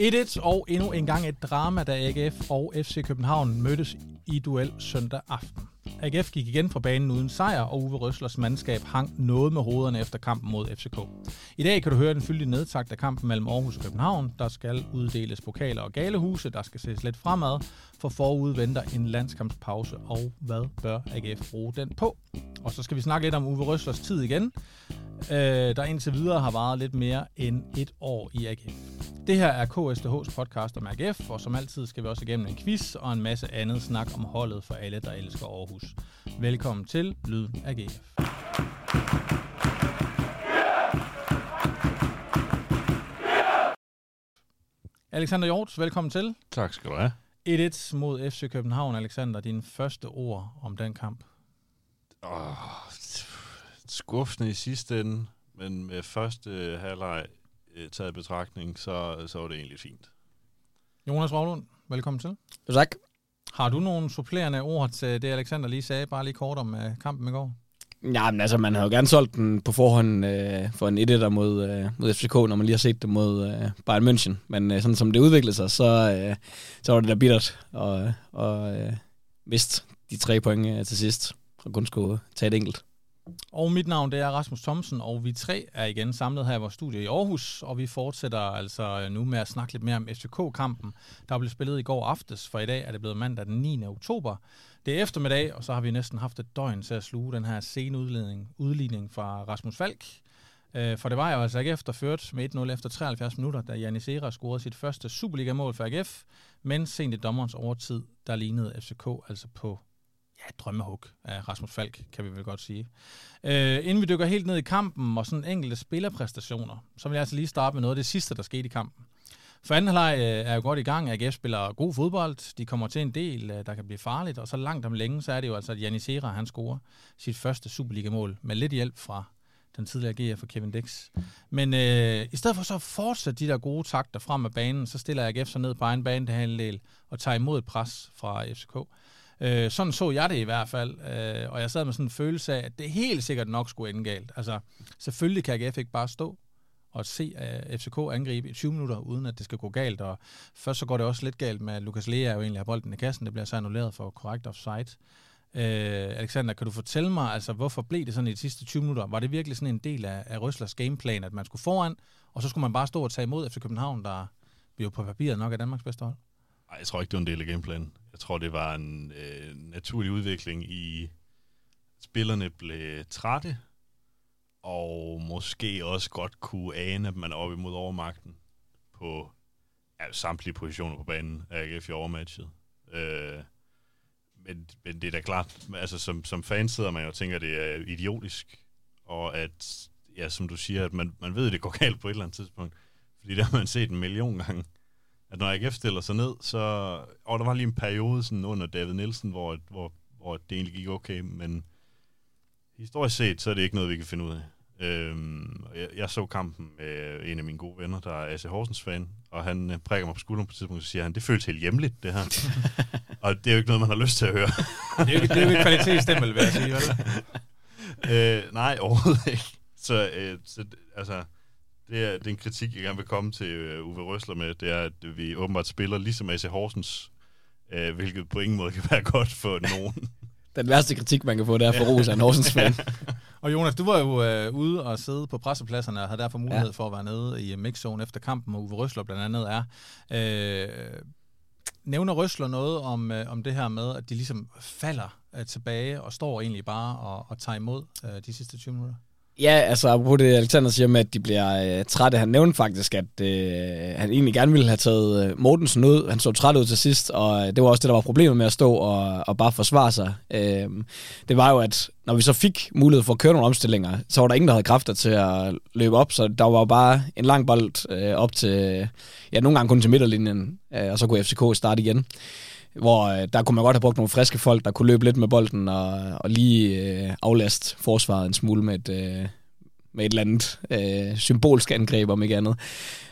1-1 og endnu en gang et drama, da AGF og FC København mødtes i duel søndag aften. AGF gik igen fra banen uden sejr, og Uwe Røslers mandskab hang noget med hovederne efter kampen mod FCK. I dag kan du høre den fyldige nedtagt af kampen mellem Aarhus og København. Der skal uddeles pokaler og galehuse, der skal ses lidt fremad, for forud venter en landskampspause, og hvad bør AGF bruge den på? Og så skal vi snakke lidt om Uwe Røslers tid igen, øh, der indtil videre har varet lidt mere end et år i AGF. Det her er KSDH's podcast om AGF, og som altid skal vi også igennem en quiz og en masse andet snak om holdet for alle, der elsker Aarhus. Velkommen til Lyden af AGF. Alexander Hjort, velkommen til. Tak skal du have. 1-1 mod FC København. Alexander, dine første ord om den kamp. Oh, skuffende i sidste ende, men med første halvleg øh, taget i betragtning, så, så var det egentlig fint. Jonas Ravlund, velkommen til. Tak. Har du nogle supplerende ord til det, Alexander lige sagde, bare lige kort om uh, kampen i går? Ja, men altså, man havde jo gerne solgt den på forhånd øh, for en 1 mod, øh, mod FCK, når man lige har set det mod øh, Bayern München. Men øh, sådan som det udviklede sig, så, øh, så var det da bittert og, og øh, miste de tre point øh, til sidst, og kun skulle tage et enkelt. Og mit navn det er Rasmus Thomsen, og vi tre er igen samlet her i vores studie i Aarhus, og vi fortsætter altså øh, nu med at snakke lidt mere om FCK-kampen, der blev spillet i går aftes, for i dag er det blevet mandag den 9. oktober. Det er eftermiddag, og så har vi næsten haft et døgn til at sluge den her sene udligning, fra Rasmus Falk. Øh, for det var jo altså ikke efterført med 1-0 efter 73 minutter, da Janis Era scorede sit første Superliga-mål for AGF, men sent i dommerens overtid, der lignede FCK altså på ja, drømmehug af Rasmus Falk, kan vi vel godt sige. Øh, inden vi dykker helt ned i kampen og sådan enkelte spillerpræstationer, så vil jeg altså lige starte med noget af det sidste, der skete i kampen. For anden halvleg øh, er jo godt i gang. AGF spiller god fodbold. De kommer til en del, øh, der kan blive farligt. Og så langt om længe, så er det jo altså, at Janis han scorer sit første Superliga-mål med lidt hjælp fra den tidligere GF for Kevin Dix. Men øh, i stedet for så fortsætte de der gode takter frem af banen, så stiller AGF sig ned på egen bane til halvdel og tager imod et pres fra FCK. Øh, sådan så jeg det i hvert fald, øh, og jeg sad med sådan en følelse af, at det helt sikkert nok skulle ende galt. Altså, selvfølgelig kan AGF ikke bare stå at se øh, uh, FCK angribe i 20 minutter, uden at det skal gå galt, og først så går det også lidt galt med, at Lukas Lea jo egentlig har bolden i kassen, det bliver så annulleret for korrekt offside. Øh, Alexander, kan du fortælle mig, altså, hvorfor blev det sådan i de sidste 20 minutter? Var det virkelig sådan en del af, af Røslers gameplan, at man skulle foran, og så skulle man bare stå og tage imod FC København, der jo på papiret nok er Danmarks bedste hold? Nej, jeg tror ikke, det var en del af gameplanen. Jeg tror, det var en øh, naturlig udvikling i, spillerne blev trætte, og måske også godt kunne ane, at man er oppe imod overmagten på ja, samtlige positioner på banen af AGF i overmatchet. Øh, men, men det er da klart, altså som, som fan sidder man jo og tænker, at det er idiotisk, og at, ja, som du siger, at man, man ved, at det går galt på et eller andet tidspunkt, fordi det har man set en million gange at når AGF stiller sig ned, så... Og der var lige en periode sådan under David Nielsen, hvor, hvor, hvor det egentlig gik okay, men historisk set, så er det ikke noget, vi kan finde ud af. Øhm, jeg, jeg så kampen med en af mine gode venner, der er AC Horsens fan, og han øh, prikker mig på skulderen på et tidspunkt, og siger han, det føles helt hjemligt, det her. og det er jo ikke noget, man har lyst til at høre. det er jo ikke, det er jo ikke kvalitetsstempel, vil jeg sige, vel? øh, nej, overhovedet ikke. Så, øh, så altså, det er, det er en kritik, jeg gerne vil komme til uh, Uwe Røsler med, det er, at vi åbenbart spiller ligesom AC Horsens, uh, hvilket på ingen måde kan være godt for nogen. Den værste kritik, man kan få, det er for Rose af en Horsens fan. og Jonas, du var jo uh, ude og sidde på pressepladserne og havde derfor mulighed ja. for at være nede i mixzone efter kampen, og Uwe Røsler blandt andet er. Uh, nævner Røsler noget om, uh, om det her med, at de ligesom falder uh, tilbage og står egentlig bare og, og tager imod uh, de sidste 20 minutter? Ja, altså apropos det Alexander siger med, at de bliver øh, trætte. Han nævnte faktisk, at øh, han egentlig gerne ville have taget øh, Mortensen ud. Han så træt ud til sidst, og øh, det var også det, der var problemet med at stå og, og bare forsvare sig. Øh, det var jo, at når vi så fik mulighed for at køre nogle omstillinger, så var der ingen, der havde kræfter til at løbe op, så der var bare en lang bold øh, op til, ja, nogle gange kun til midterlinjen, øh, og så kunne FCK starte igen hvor øh, der kunne man godt have brugt nogle friske folk, der kunne løbe lidt med bolden og, og lige øh, aflaste forsvaret en smule med et, øh, med et eller andet øh, symbolsk angreb, om ikke andet.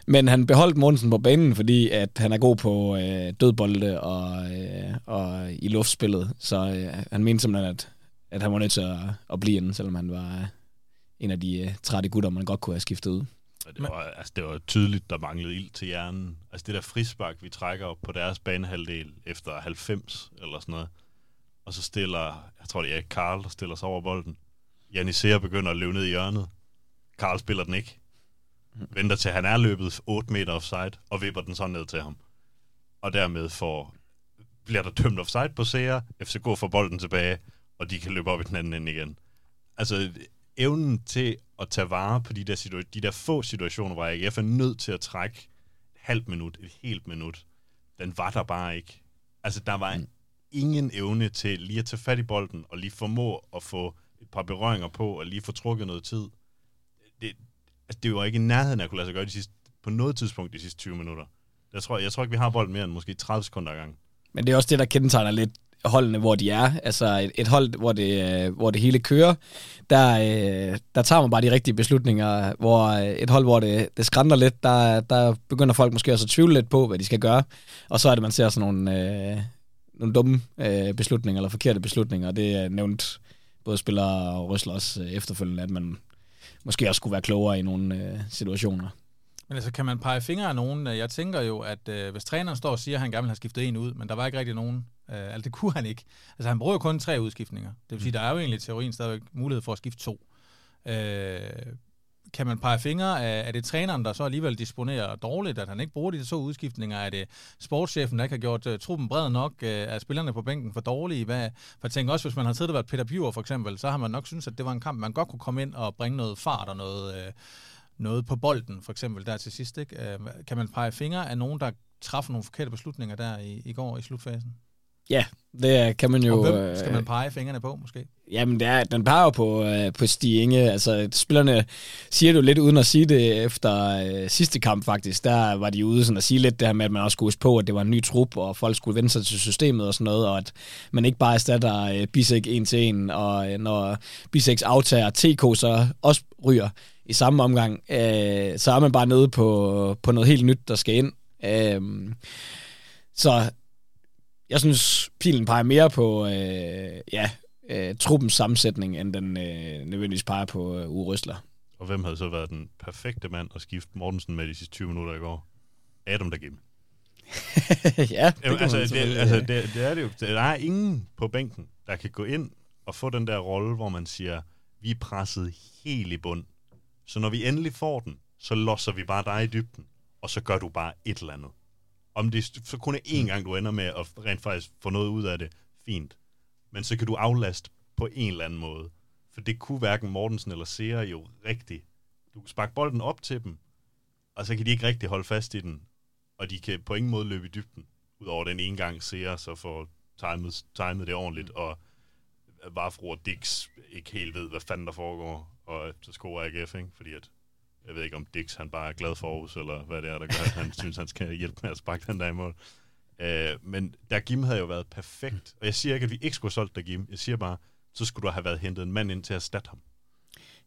Men han beholdt Mortensen på banen, fordi at han er god på øh, dødbolde og, øh, og i luftspillet. Så øh, han mente simpelthen, at, at han var nødt til at, at blive inde, selvom han var øh, en af de øh, trætte gutter, man godt kunne have skiftet ud. Og det, var, altså, det var tydeligt, der manglede ild til hjernen. Altså det der frispark, vi trækker op på deres banehalvdel efter 90 eller sådan noget. Og så stiller, jeg tror det er Karl, der stiller sig over bolden. Janisea begynder at løbe ned i hjørnet. Karl spiller den ikke. Venter til han er løbet 8 meter offside, og vipper den så ned til ham. Og dermed får, bliver der dømt offside på Sea, FCK får bolden tilbage, og de kan løbe op i den anden ende igen. Altså, evnen til at tage vare på de der, situa- de der få situationer, hvor AGF er nødt til at trække et halvt minut, et helt minut, den var der bare ikke. Altså, der var mm. ingen evne til lige at tage fat i bolden, og lige formå at få et par berøringer på, og lige få trukket noget tid. Det, altså, det var ikke i nærheden af at kunne lade sig gøre de sidste, på noget tidspunkt de sidste 20 minutter. Jeg tror, jeg tror ikke, vi har bolden mere end måske 30 sekunder gang. Men det er også det, der kendetegner lidt holdene, hvor de er. Altså et, et hold, hvor det, hvor det hele kører, der, øh, der tager man bare de rigtige beslutninger. Hvor øh, et hold, hvor det, det skrænder lidt, der, der begynder folk måske også at tvivle lidt på, hvad de skal gøre. Og så er det, man ser sådan nogle, øh, nogle dumme øh, beslutninger, eller forkerte beslutninger. Det er nævnt både spillere og røsler også øh, efterfølgende, at man måske også skulle være klogere i nogle øh, situationer. Men altså, kan man pege fingre af nogen? Jeg tænker jo, at øh, hvis træneren står og siger, at han gerne vil have skiftet en ud, men der var ikke rigtig nogen, øh, altså det kunne han ikke. Altså han bruger jo kun tre udskiftninger. Det vil sige, mm. der er jo egentlig i teorien stadigvæk mulighed for at skifte to. Øh, kan man pege fingre af, er det træneren, der så alligevel disponerer dårligt, at han ikke bruger de to udskiftninger? Er det sportschefen, der ikke har gjort uh, truppen bred nok? Uh, er spillerne på bænken for dårlige? Hvad, for jeg tænker også, hvis man har tidligere været Peter Bjur for eksempel, så har man nok synes, at det var en kamp, man godt kunne komme ind og bringe noget fart og noget, uh, noget på bolden, for eksempel der til sidst. Ikke? Uh, kan man pege fingre af nogen, der træffer nogle forkerte beslutninger der i, i går i slutfasen? Ja, det kan man jo... Og hvem skal man pege fingrene på, måske? Jamen, det er, den peger på, øh, på Stig Inge. Altså, spillerne siger det jo lidt uden at sige det efter øh, sidste kamp, faktisk. Der var de ude sådan at sige lidt det her med, at man også skulle huske på, at det var en ny trup, og folk skulle vende sig til systemet og sådan noget, og at man ikke bare erstatter øh, Bisek en til en, og øh, når Biseks aftager TK så også ryger i samme omgang, øh, så er man bare nede på, på noget helt nyt, der skal ind. Øh, så jeg synes, pilen peger mere på øh, ja, øh, truppens sammensætning, end den øh, nødvendigvis peger på øh, urystler. Og hvem havde så været den perfekte mand at skifte Mortensen med de sidste 20 minutter i går? Adam der Gim. ja, det, Jamen, altså, det, altså det, det er det jo. Der er ingen på bænken, der kan gå ind og få den der rolle, hvor man siger, vi er presset helt i bund. Så når vi endelig får den, så losser vi bare dig i dybden, og så gør du bare et eller andet. Om det så kun er én gang, du ender med at rent faktisk få noget ud af det, fint. Men så kan du aflaste på en eller anden måde. For det kunne hverken Mortensen eller Seer jo rigtigt. Du kan sparke bolden op til dem, og så kan de ikke rigtig holde fast i den. Og de kan på ingen måde løbe i dybden. Udover den ene gang Seer så får timet, timet det ordentligt, og Vafro og Dix ikke helt ved, hvad fanden der foregår. Og så scorer AGF, ikke? Fordi at jeg ved ikke, om Dix han bare er glad for Aarhus, eller hvad det er, der gør, at han synes, han skal hjælpe med at sparke den der i mål. Uh, men der Gim havde jo været perfekt. Og jeg siger ikke, at vi ikke skulle have solgt der Gim. Jeg siger bare, så skulle der have været hentet en mand ind til at erstatte ham.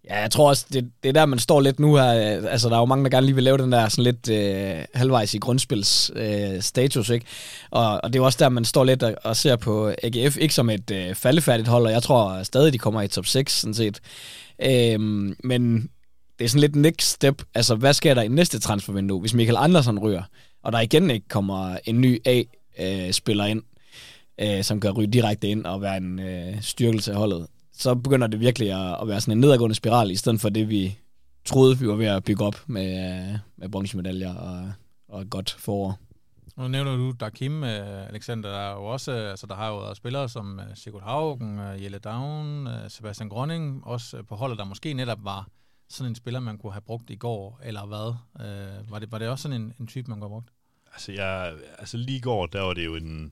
Ja, jeg tror også, det, det er der, man står lidt nu her. Altså, der er jo mange, der gerne lige vil lave den der sådan lidt øh, halvvejs i grundspils øh, status, ikke? Og, og det er jo også der, man står lidt og, og ser på AGF, ikke som et øh, faldefærdigt hold, og jeg tror stadig, de kommer i top 6, sådan set. Øhm, men det er sådan lidt next step. Altså, hvad sker der i næste transfervindue, hvis Michael Andersen ryger, og der igen ikke kommer en ny A-spiller øh, ind, øh, som kan ryge direkte ind og være en øh, styrkelse af holdet, så begynder det virkelig at, at være sådan en nedadgående spiral, i stedet for det, vi troede, vi var ved at bygge op med, øh, med bronzemedaljer og, og et godt forår. Nu nævner du Dakim, øh, Alexander, der er jo også, øh, altså der har jo været spillere som øh, Sigurd Haugen, Jelle Down, Sebastian Grønning, også på holdet, der måske netop var sådan en spiller, man kunne have brugt i går, eller hvad? Øh, var, det, var det også sådan en, en type, man kunne have brugt? Altså, jeg, altså lige i går, der var det jo en,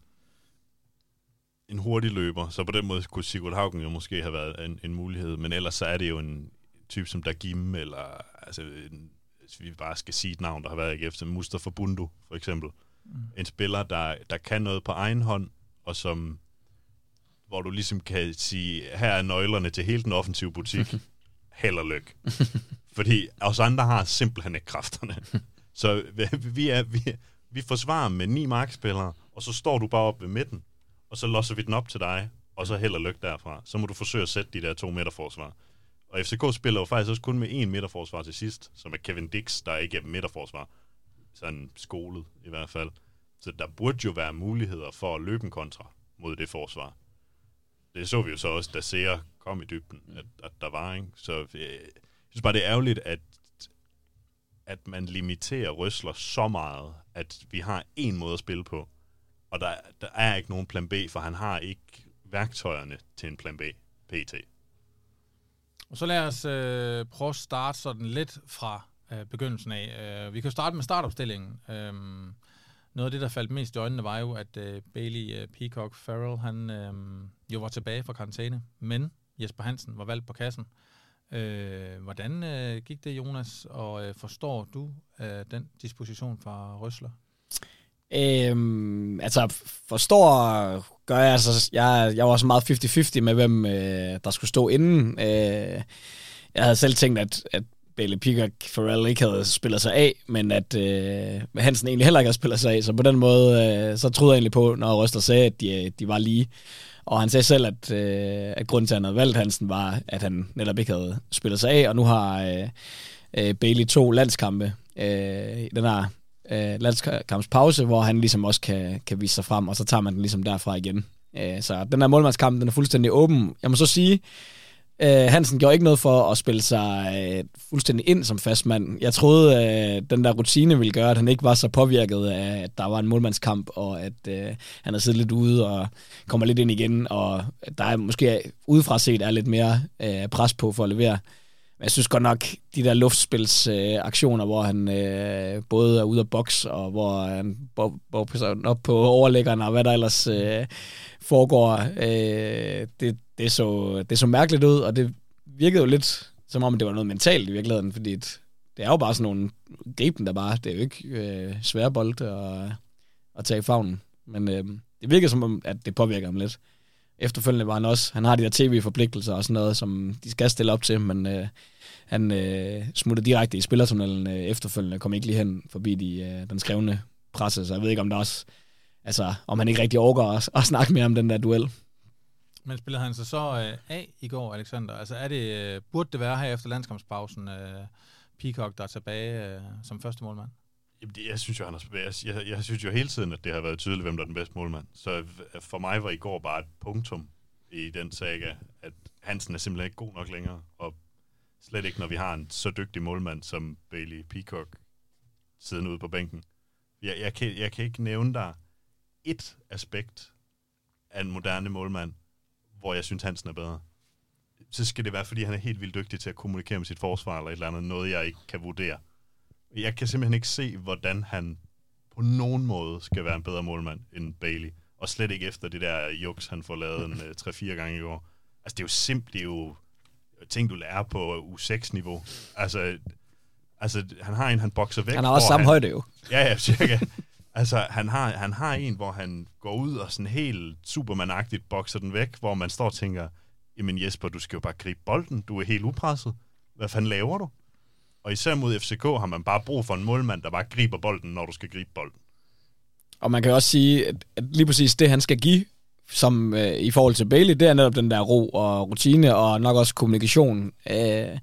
en hurtig løber, så på den måde kunne Sigurd Haugen jo måske have været en, en mulighed, men ellers så er det jo en type som Dagim, eller altså, en, hvis vi bare skal sige et navn, der har været ikke som Mustafa Bundu, for eksempel. Mm. En spiller, der, der kan noget på egen hånd, og som hvor du ligesom kan sige, her er nøglerne til hele den offensive butik. held og lykke. Fordi os andre har simpelthen ikke kræfterne. Så vi, er, vi, vi forsvarer med ni markspillere, og så står du bare op ved midten, og så losser vi den op til dig, og så held og lykke derfra. Så må du forsøge at sætte de der to meter forsvar. Og FCK spiller jo faktisk også kun med én midterforsvar til sidst, som er Kevin Dix, der ikke er midterforsvar. Sådan skolet i hvert fald. Så der burde jo være muligheder for at løbe en kontra mod det forsvar. Det så vi jo så også, da Seer kom i dybden, at, at der var, ikke? Så øh, jeg synes bare, det er ærgerligt, at, at man limiterer Røsler så meget, at vi har en måde at spille på, og der, der er ikke nogen plan B, for han har ikke værktøjerne til en plan B, PT. Og så lad os øh, prøve at starte sådan lidt fra øh, begyndelsen af. Øh, vi kan jo starte med startopstillingen. Øh, noget af det, der faldt mest i øjnene, var jo, at øh, Bailey øh, Peacock Farrell, han øh, jo var tilbage fra karantæne, men Jesper Hansen var valgt på kassen. Øh, hvordan øh, gik det, Jonas, og øh, forstår du øh, den disposition fra Røsler? Øhm, altså, forstår gør jeg, altså, jeg, jeg var også meget 50-50 med, hvem øh, der skulle stå inden. Øh, jeg havde selv tænkt, at, at Bailey Peacock Farrell ikke havde spillet sig af, men at øh, Hansen egentlig heller ikke havde spillet sig af, så på den måde, øh, så troede jeg egentlig på, når Røster sagde, at de, øh, de var lige. Og han sagde selv, at, øh, at grunden til, at han havde valgt Hansen, var, at han netop ikke havde spillet sig af, og nu har øh, øh, Bailey to landskampe øh, den her øh, landskampspause, hvor han ligesom også kan, kan vise sig frem, og så tager man den ligesom derfra igen. Øh, så den her målmandskamp, den er fuldstændig åben. Jeg må så sige, øh, Hansen gjorde ikke noget for at spille sig øh, fuldstændig ind som fastmand. Jeg troede, at øh, den der rutine ville gøre, at han ikke var så påvirket af, at der var en målmandskamp, og at øh, han har siddet lidt ude og kommer lidt ind igen, og der er måske udefra set er lidt mere øh, pres på for at levere. Men jeg synes godt nok, de der luftspilsaktioner, øh, hvor han øh, både er ude af boks, og hvor han bor op på overlæggerne, og hvad der ellers øh, foregår, øh, det, det, så, det så mærkeligt ud, og det virkede jo lidt som om, det var noget mentalt i virkeligheden, fordi det, det er jo bare sådan nogle griben, der bare, det er jo ikke øh, svære bold at, at tage i favnen. Men øh, det virker som om, at det påvirker ham lidt. Efterfølgende var han også, han har de der tv-forpligtelser og sådan noget, som de skal stille op til, men øh, han øh, smuttede direkte i spillertunnelen øh, efterfølgende, kom ikke lige hen forbi de, øh, den skrevne presse, så jeg ved ikke, om der også, altså, om han ikke rigtig overgår at, at snakke mere om den der duel. Men spillede han sig så øh, af i går, Alexander? Altså er det, øh, burde det være her efter landskampspausen, øh, Peacock, der er tilbage øh, som første målmand? Jamen, det, jeg synes jo, han er, jeg, jeg, jeg synes jo hele tiden, at det har været tydeligt, hvem der er den bedste målmand. Så øh, for mig var i går bare et punktum i den saga, at Hansen er simpelthen ikke god nok længere, og slet ikke, når vi har en så dygtig målmand som Bailey Peacock siddende ude på bænken. Jeg, jeg, kan, jeg kan ikke nævne dig et aspekt af en moderne målmand, hvor jeg synes, Hansen er bedre. Så skal det være, fordi han er helt vildt dygtig til at kommunikere med sit forsvar, eller et eller andet, noget jeg ikke kan vurdere. Jeg kan simpelthen ikke se, hvordan han på nogen måde skal være en bedre målmand end Bailey. Og slet ikke efter det der juks, han får lavet en 3-4 øh, gange i år. Altså, det er jo simpelt, det er jo ting, du lærer på U6-niveau. Altså, altså, han har en, han bokser væk. Han har også samme han, højde jo. Ja, ja, cirka altså, han har, han har en, hvor han går ud og sådan helt supermanagtigt bokser den væk, hvor man står og tænker, jamen Jesper, du skal jo bare gribe bolden, du er helt upresset. Hvad fanden laver du? Og især mod FCK har man bare brug for en målmand, der bare griber bolden, når du skal gribe bolden. Og man kan også sige, at lige præcis det, han skal give som øh, i forhold til Bailey, det er netop den der ro og rutine, og nok også kommunikation. Øh,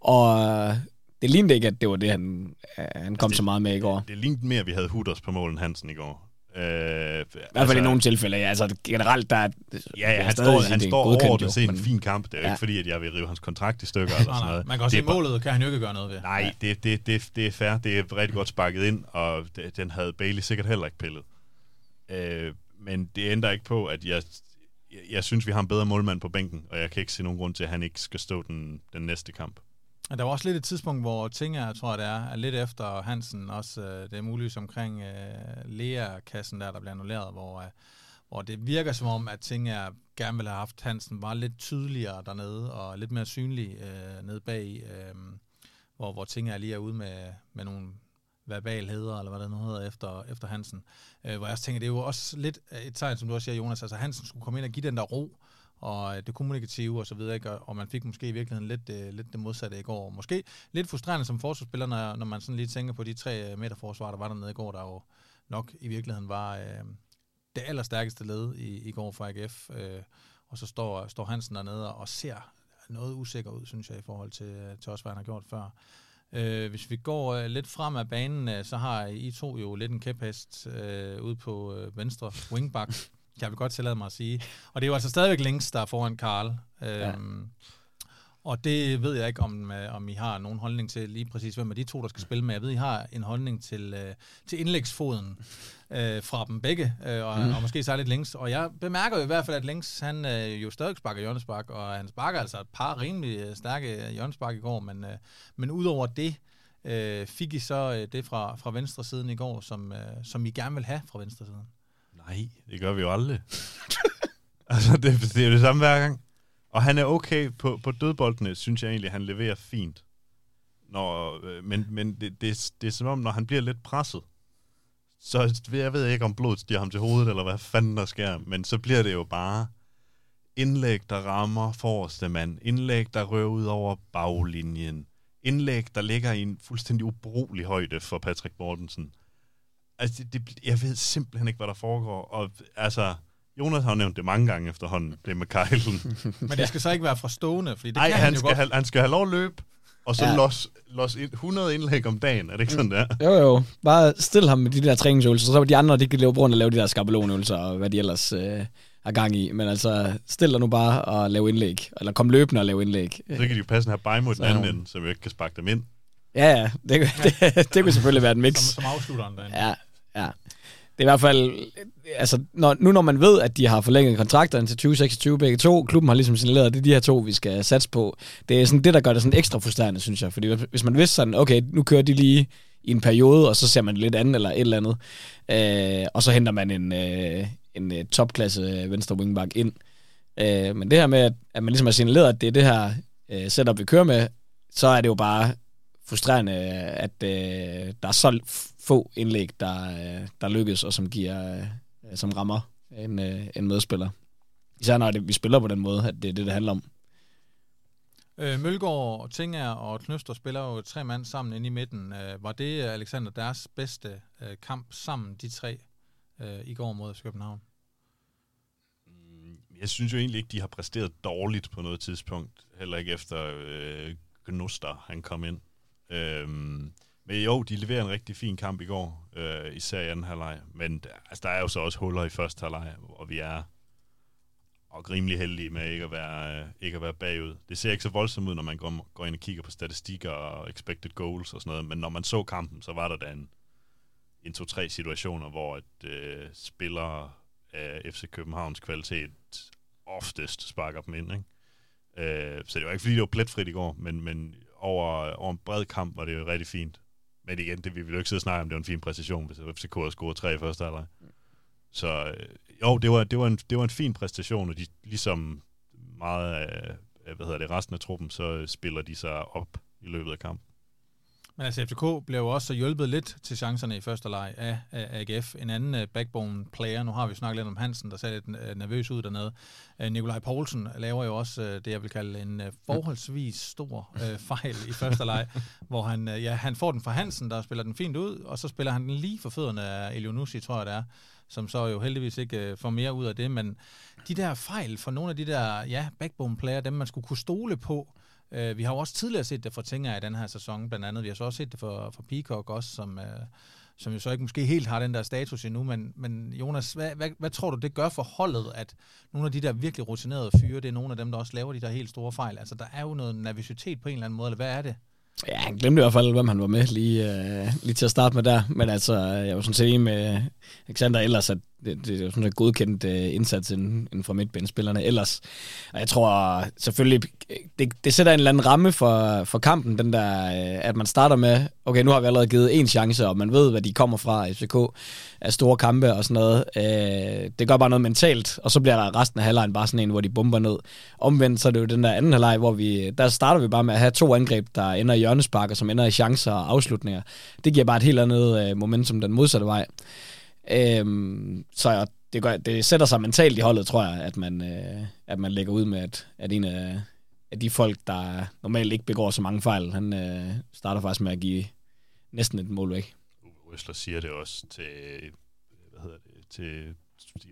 og det lignede ikke, at det var det, han, han kom altså det, så meget med i går. Det, det lignede mere, at vi havde Hooters på målen Hansen i går. Øh, I hvert fald altså, i nogle tilfælde, ja. Altså generelt, der er... Ja, ja han står, han står over det til en fin kamp. Det er jo ja. ikke fordi, at jeg vil rive hans kontrakt i stykker eller sådan noget. Man kan også sige, målet kan han jo ikke gøre noget ved. Nej, ja. det, det, det, det er fair. Det er rigtig godt sparket ind, og det, den havde Bailey sikkert heller ikke pillet. Øh, men det ændrer ikke på, at jeg, jeg, jeg synes, vi har en bedre målmand på bænken, og jeg kan ikke se nogen grund til, at han ikke skal stå den, den næste kamp. Der var også lidt et tidspunkt, hvor ting jeg tror det er, er lidt efter Hansen også, øh, det er muligt omkring øh, Lea-kassen der, der bliver annulleret, hvor, øh, hvor det virker som om, at ting jeg gerne ville have haft Hansen var lidt tydeligere dernede, og lidt mere synlig øh, nede bag, øh, hvor, hvor ting er lige er ude med, med nogle verbalheder, eller hvad det nu hedder, efter, efter Hansen. Øh, hvor jeg også tænker, det er jo også lidt et tegn, som du også siger, Jonas, altså Hansen skulle komme ind og give den der ro, og øh, det kommunikative og så videre, ikke? og man fik måske i virkeligheden lidt, øh, lidt det modsatte i går. Måske lidt frustrerende som forsvarsspiller, når, når man sådan lige tænker på de tre øh, meter forsvar, der var dernede i går, der jo nok i virkeligheden var øh, det allerstærkeste led i, i går for AGF. Øh, og så står, står Hansen dernede og ser noget usikker ud, synes jeg, i forhold til, til også, hvad han har gjort før. Øh, hvis vi går øh, lidt frem af banen, øh, så har I to jo lidt en kæphest øh, ude på øh, venstre wingback, jeg vil godt tillade mig at sige. Og det er jo altså stadigvæk Links, der er foran Karl. Øh, ja. Og det ved jeg ikke, om, øh, om I har nogen holdning til lige præcis, hvem af de to, der skal spille med. Jeg ved, I har en holdning til, øh, til indlægsfoden øh, fra dem begge, øh, og, mm. og måske særligt Links. Og jeg bemærker jo i hvert fald, at Links, han øh, jo stadig sparker hjørnespark, og han sparker altså et par rimelig øh, stærke hjørnespark i går, men, øh, men udover det, øh, fik I så øh, det fra, fra venstre siden i går, som, øh, som I gerne vil have fra venstre siden? Nej, det gør vi jo aldrig. altså, det, det er jo det samme hver gang. Og han er okay på, på dødboldene, synes jeg egentlig, han leverer fint. Når, øh, men men det, det, det er som om, når han bliver lidt presset, så jeg ved ikke, om blodet stiger ham til hovedet, eller hvad fanden der sker, men så bliver det jo bare indlæg, der rammer forreste mand, indlæg, der rører ud over baglinjen, indlæg, der ligger i en fuldstændig ubrugelig højde for Patrick Mortensen. Altså, det, det, jeg ved simpelthen ikke, hvad der foregår, og altså, Jonas har nævnt det mange gange efterhånden, det med Kejlen. Men det skal så ikke være fra stående, fordi det Ej, kan han, han, jo skal godt. have, han skal have lov at løbe, og så Ja. los, los 100 indlæg om dagen. Er det ikke sådan, der? Jo, jo. Bare stil ham med de der træningsøvelser, så var de andre, de kan løbe rundt og lave de der skabelonøvelser, og hvad de ellers øh, har gang i. Men altså, stil dig nu bare og lave indlæg. Eller kom løbende og lave indlæg. Så kan de jo passe have Bajmo i den Så- anden ende, så vi ikke kan sparke dem ind. Ja, ja. Det, det, det kunne selvfølgelig være et mix. Som, som afslutteren derinde. Ja, ja. Det er i hvert fald, altså, når, nu når man ved, at de har forlænget kontrakterne til 2026 begge to, klubben har ligesom signaleret, at det er de her to, vi skal satse på. Det er sådan det, der gør det sådan ekstra frustrerende, synes jeg. Fordi hvis man vidste sådan, okay, nu kører de lige i en periode, og så ser man lidt andet eller et eller andet, øh, og så henter man en, øh, en øh, topklasse øh, venstre wingback ind. Øh, men det her med, at, at man ligesom har signaleret, at det er det her øh, setup, vi kører med, så er det jo bare frustrerende, at øh, der er så få indlæg, der, øh, der lykkes, og som giver, øh, som rammer en, øh, en medspiller. Især når det, vi spiller på den måde, at det er det, det handler om. Øh, Mølgaard, Tinger og Knøster spiller jo tre mand sammen inde i midten. Øh, var det, Alexander, deres bedste øh, kamp sammen, de tre, øh, i går mod København? Mm, Jeg synes jo egentlig ikke, de har præsteret dårligt på noget tidspunkt. Heller ikke efter øh, Gnoster, han kom ind. Øhm, men jo, de leverer en rigtig fin kamp i går, øh, især i anden halvleg. Men altså, der er jo så også huller i første halvleg, og vi er og rimelig heldige med ikke at, være, øh, ikke at være bagud. Det ser ikke så voldsomt ud, når man går, går ind og kigger på statistikker og expected goals og sådan noget, men når man så kampen, så var der da en, en to-tre situationer, hvor et, øh, spillere af FC Københavns kvalitet oftest sparker dem ind. Ikke? Øh, så det var ikke fordi, det var pletfrit i går, men, men over, over en bred kamp var det jo rigtig fint. Men igen, det, vi vil jo ikke sidde og snakke om, det var en fin præcision, hvis FCK havde scoret tre i første halvleg. Så øh, jo, det var, det, var en, det var en fin præstation, og de, ligesom meget af hvad hedder det, resten af truppen, så spiller de sig op i løbet af kampen. Men altså, FCK blev jo også hjulpet lidt til chancerne i første leg af, af AGF. En anden uh, backbone player, nu har vi snakket lidt om Hansen, der ser lidt uh, nervøs ud dernede. Uh, Nikolaj Poulsen laver jo også det, jeg vil kalde en forholdsvis stor fejl i første leg, hvor han, ja, han får den fra Hansen, der spiller den fint ud, og så spiller han den lige for fødderne af Elionussi, tror jeg det er, som så jo heldigvis ikke får mere ud af det, men de der fejl for nogle af de der ja, backbone player, dem man skulle kunne stole på, Øh, vi har jo også tidligere set det for Tinger i den her sæson, blandt andet. Vi har så også set det for, for Peacock også, som, øh, som jo så ikke måske helt har den der status endnu. Men, men Jonas, hvad, hvad, hvad tror du, det gør for holdet, at nogle af de der virkelig rutinerede fyre, det er nogle af dem, der også laver de der helt store fejl? Altså, der er jo noget nervøsitet på en eller anden måde, eller hvad er det? Ja, han glemte i hvert fald, hvem han var med lige, øh, lige til at starte med der. Men altså, jeg var sådan set enig med Alexander ellers, at det, det er sådan en godkendt øh, indsats inden, inden for midtbanespillerne ellers. Og jeg tror selvfølgelig, det, det sætter en eller anden ramme for, for kampen, den der, øh, at man starter med, okay, nu har vi allerede givet en chance, og man ved, hvad de kommer fra FCK af store kampe og sådan noget. Øh, det gør bare noget mentalt, og så bliver der resten af halvlejen bare sådan en, hvor de bomber ned. Omvendt så er det jo den der anden halvleg, hvor vi, der starter vi bare med at have to angreb, der ender i hjørnesparker, som ender i chancer og afslutninger. Det giver bare et helt andet øh, momentum den modsatte vej. Øhm, så det, gør, det sætter sig mentalt i holdet, tror jeg, at man, øh, at man lægger ud med, at, at en af, af de folk, der normalt ikke begår så mange fejl, han øh, starter faktisk med at give næsten et mål væk. Uwe Røsler siger det også til, hvad hedder det, til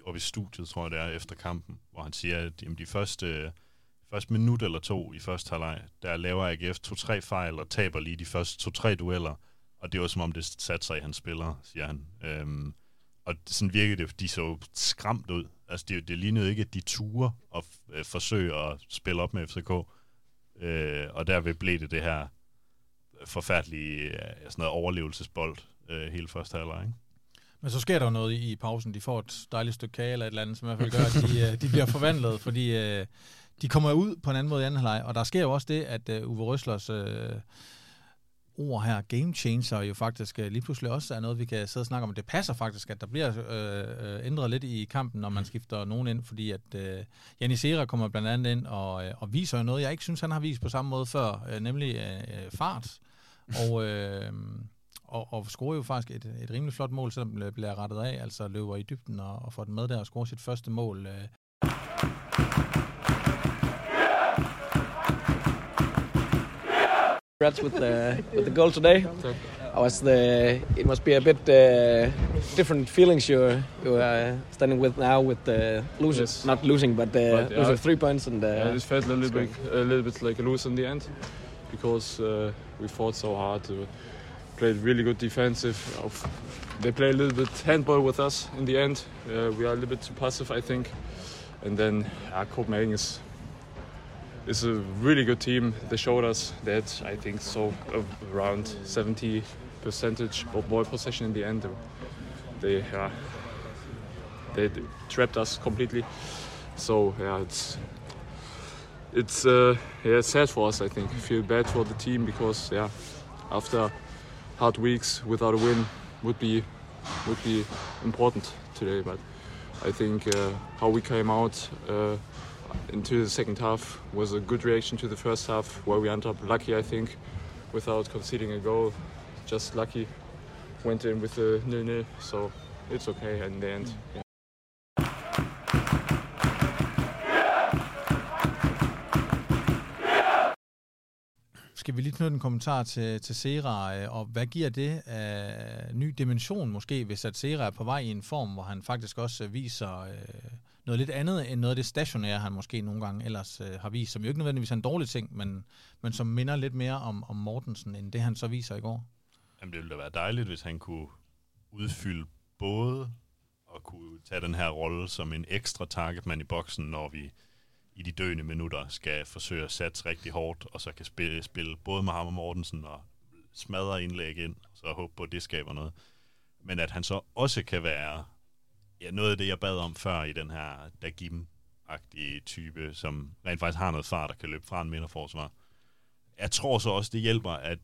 oppe i studiet, tror jeg det er, efter kampen, hvor han siger, at jamen, de første første minut eller to i første halvleg, der laver AGF to-tre fejl og taber lige de første to-tre dueller, og det var som om, det satte sig i hans spillere, siger han. Øhm, og sådan virkede det, de så skræmt ud. Altså, det, det lignede ikke, at de ture og øh, forsøge at spille op med FCK. Øh, og derved blev det det her forfærdelige øh, sådan noget overlevelsesbold øh, hele første halvleg. Ikke? Men så sker der jo noget i, i pausen. De får et dejligt stykke kage eller et eller andet, som i hvert fald gør, at de, øh, de bliver forvandlet, fordi øh, de kommer ud på en anden måde i anden halvleg. Og der sker jo også det, at øh, Uwe Røslers øh, ord her, game changer, jo faktisk øh, lige pludselig også er noget, vi kan sidde og snakke om. Det passer faktisk, at der bliver øh, øh, ændret lidt i kampen, når man skifter nogen ind, fordi at øh, Janis Era kommer blandt andet ind og, øh, og viser jo noget, jeg ikke synes, han har vist på samme måde før, øh, nemlig øh, fart. Og, øh, og, og scorer jo faktisk et, et rimelig flot mål, selvom det bliver rettet af, altså løber i dybden og, og får den med der og scorer sit første mål. Øh. Congrats with the with the goal today. I was the. It must be a bit uh, different feelings you're you're uh, standing with now with the losers, Yes. not losing, but, uh, But, yeah. losing three points and. Uh, Yeah, this felt a little bit, a little bit like a lose in the end because uh, we fought so hard. Uh, played really good defensive. Of- They play a little bit handball with us in the end. Uh, we are a little bit too passive, I think. And then uh, Copenhagen is is a really good team. They showed us that I think so around 70 percentage of ball possession in the end. They uh, they trapped us completely. So yeah, it's it's uh, yeah sad for us. I think feel bad for the team because yeah, after hard weeks without a win would be would be important today. But I think uh, how we came out uh, into the second half was a good reaction to the first half, where we ended up lucky. I think without conceding a goal, just lucky. Went in with a nil-nil, so it's okay in the end. Yeah. Skal vi lige knytte en kommentar til, til Sera, øh, og hvad giver det af ny dimension måske, hvis at Sera er på vej i en form, hvor han faktisk også øh, viser øh, noget lidt andet end noget af det stationære, han måske nogle gange ellers øh, har vist, som jo ikke nødvendigvis er en dårlig ting, men, men som minder lidt mere om, om Mortensen, end det han så viser i går. Jamen, det ville da være dejligt, hvis han kunne udfylde både og kunne tage den her rolle som en ekstra targetman i boksen, når vi i de døende minutter skal forsøge at satse rigtig hårdt, og så kan spille, spille både med ham og Mortensen og smadre indlæg ind, og så håbe på, at det skaber noget. Men at han så også kan være ja, noget af det, jeg bad om før i den her Dagim-agtige type, som rent faktisk har noget fart og kan løbe fra en midterforsvar. Jeg tror så også, det hjælper, at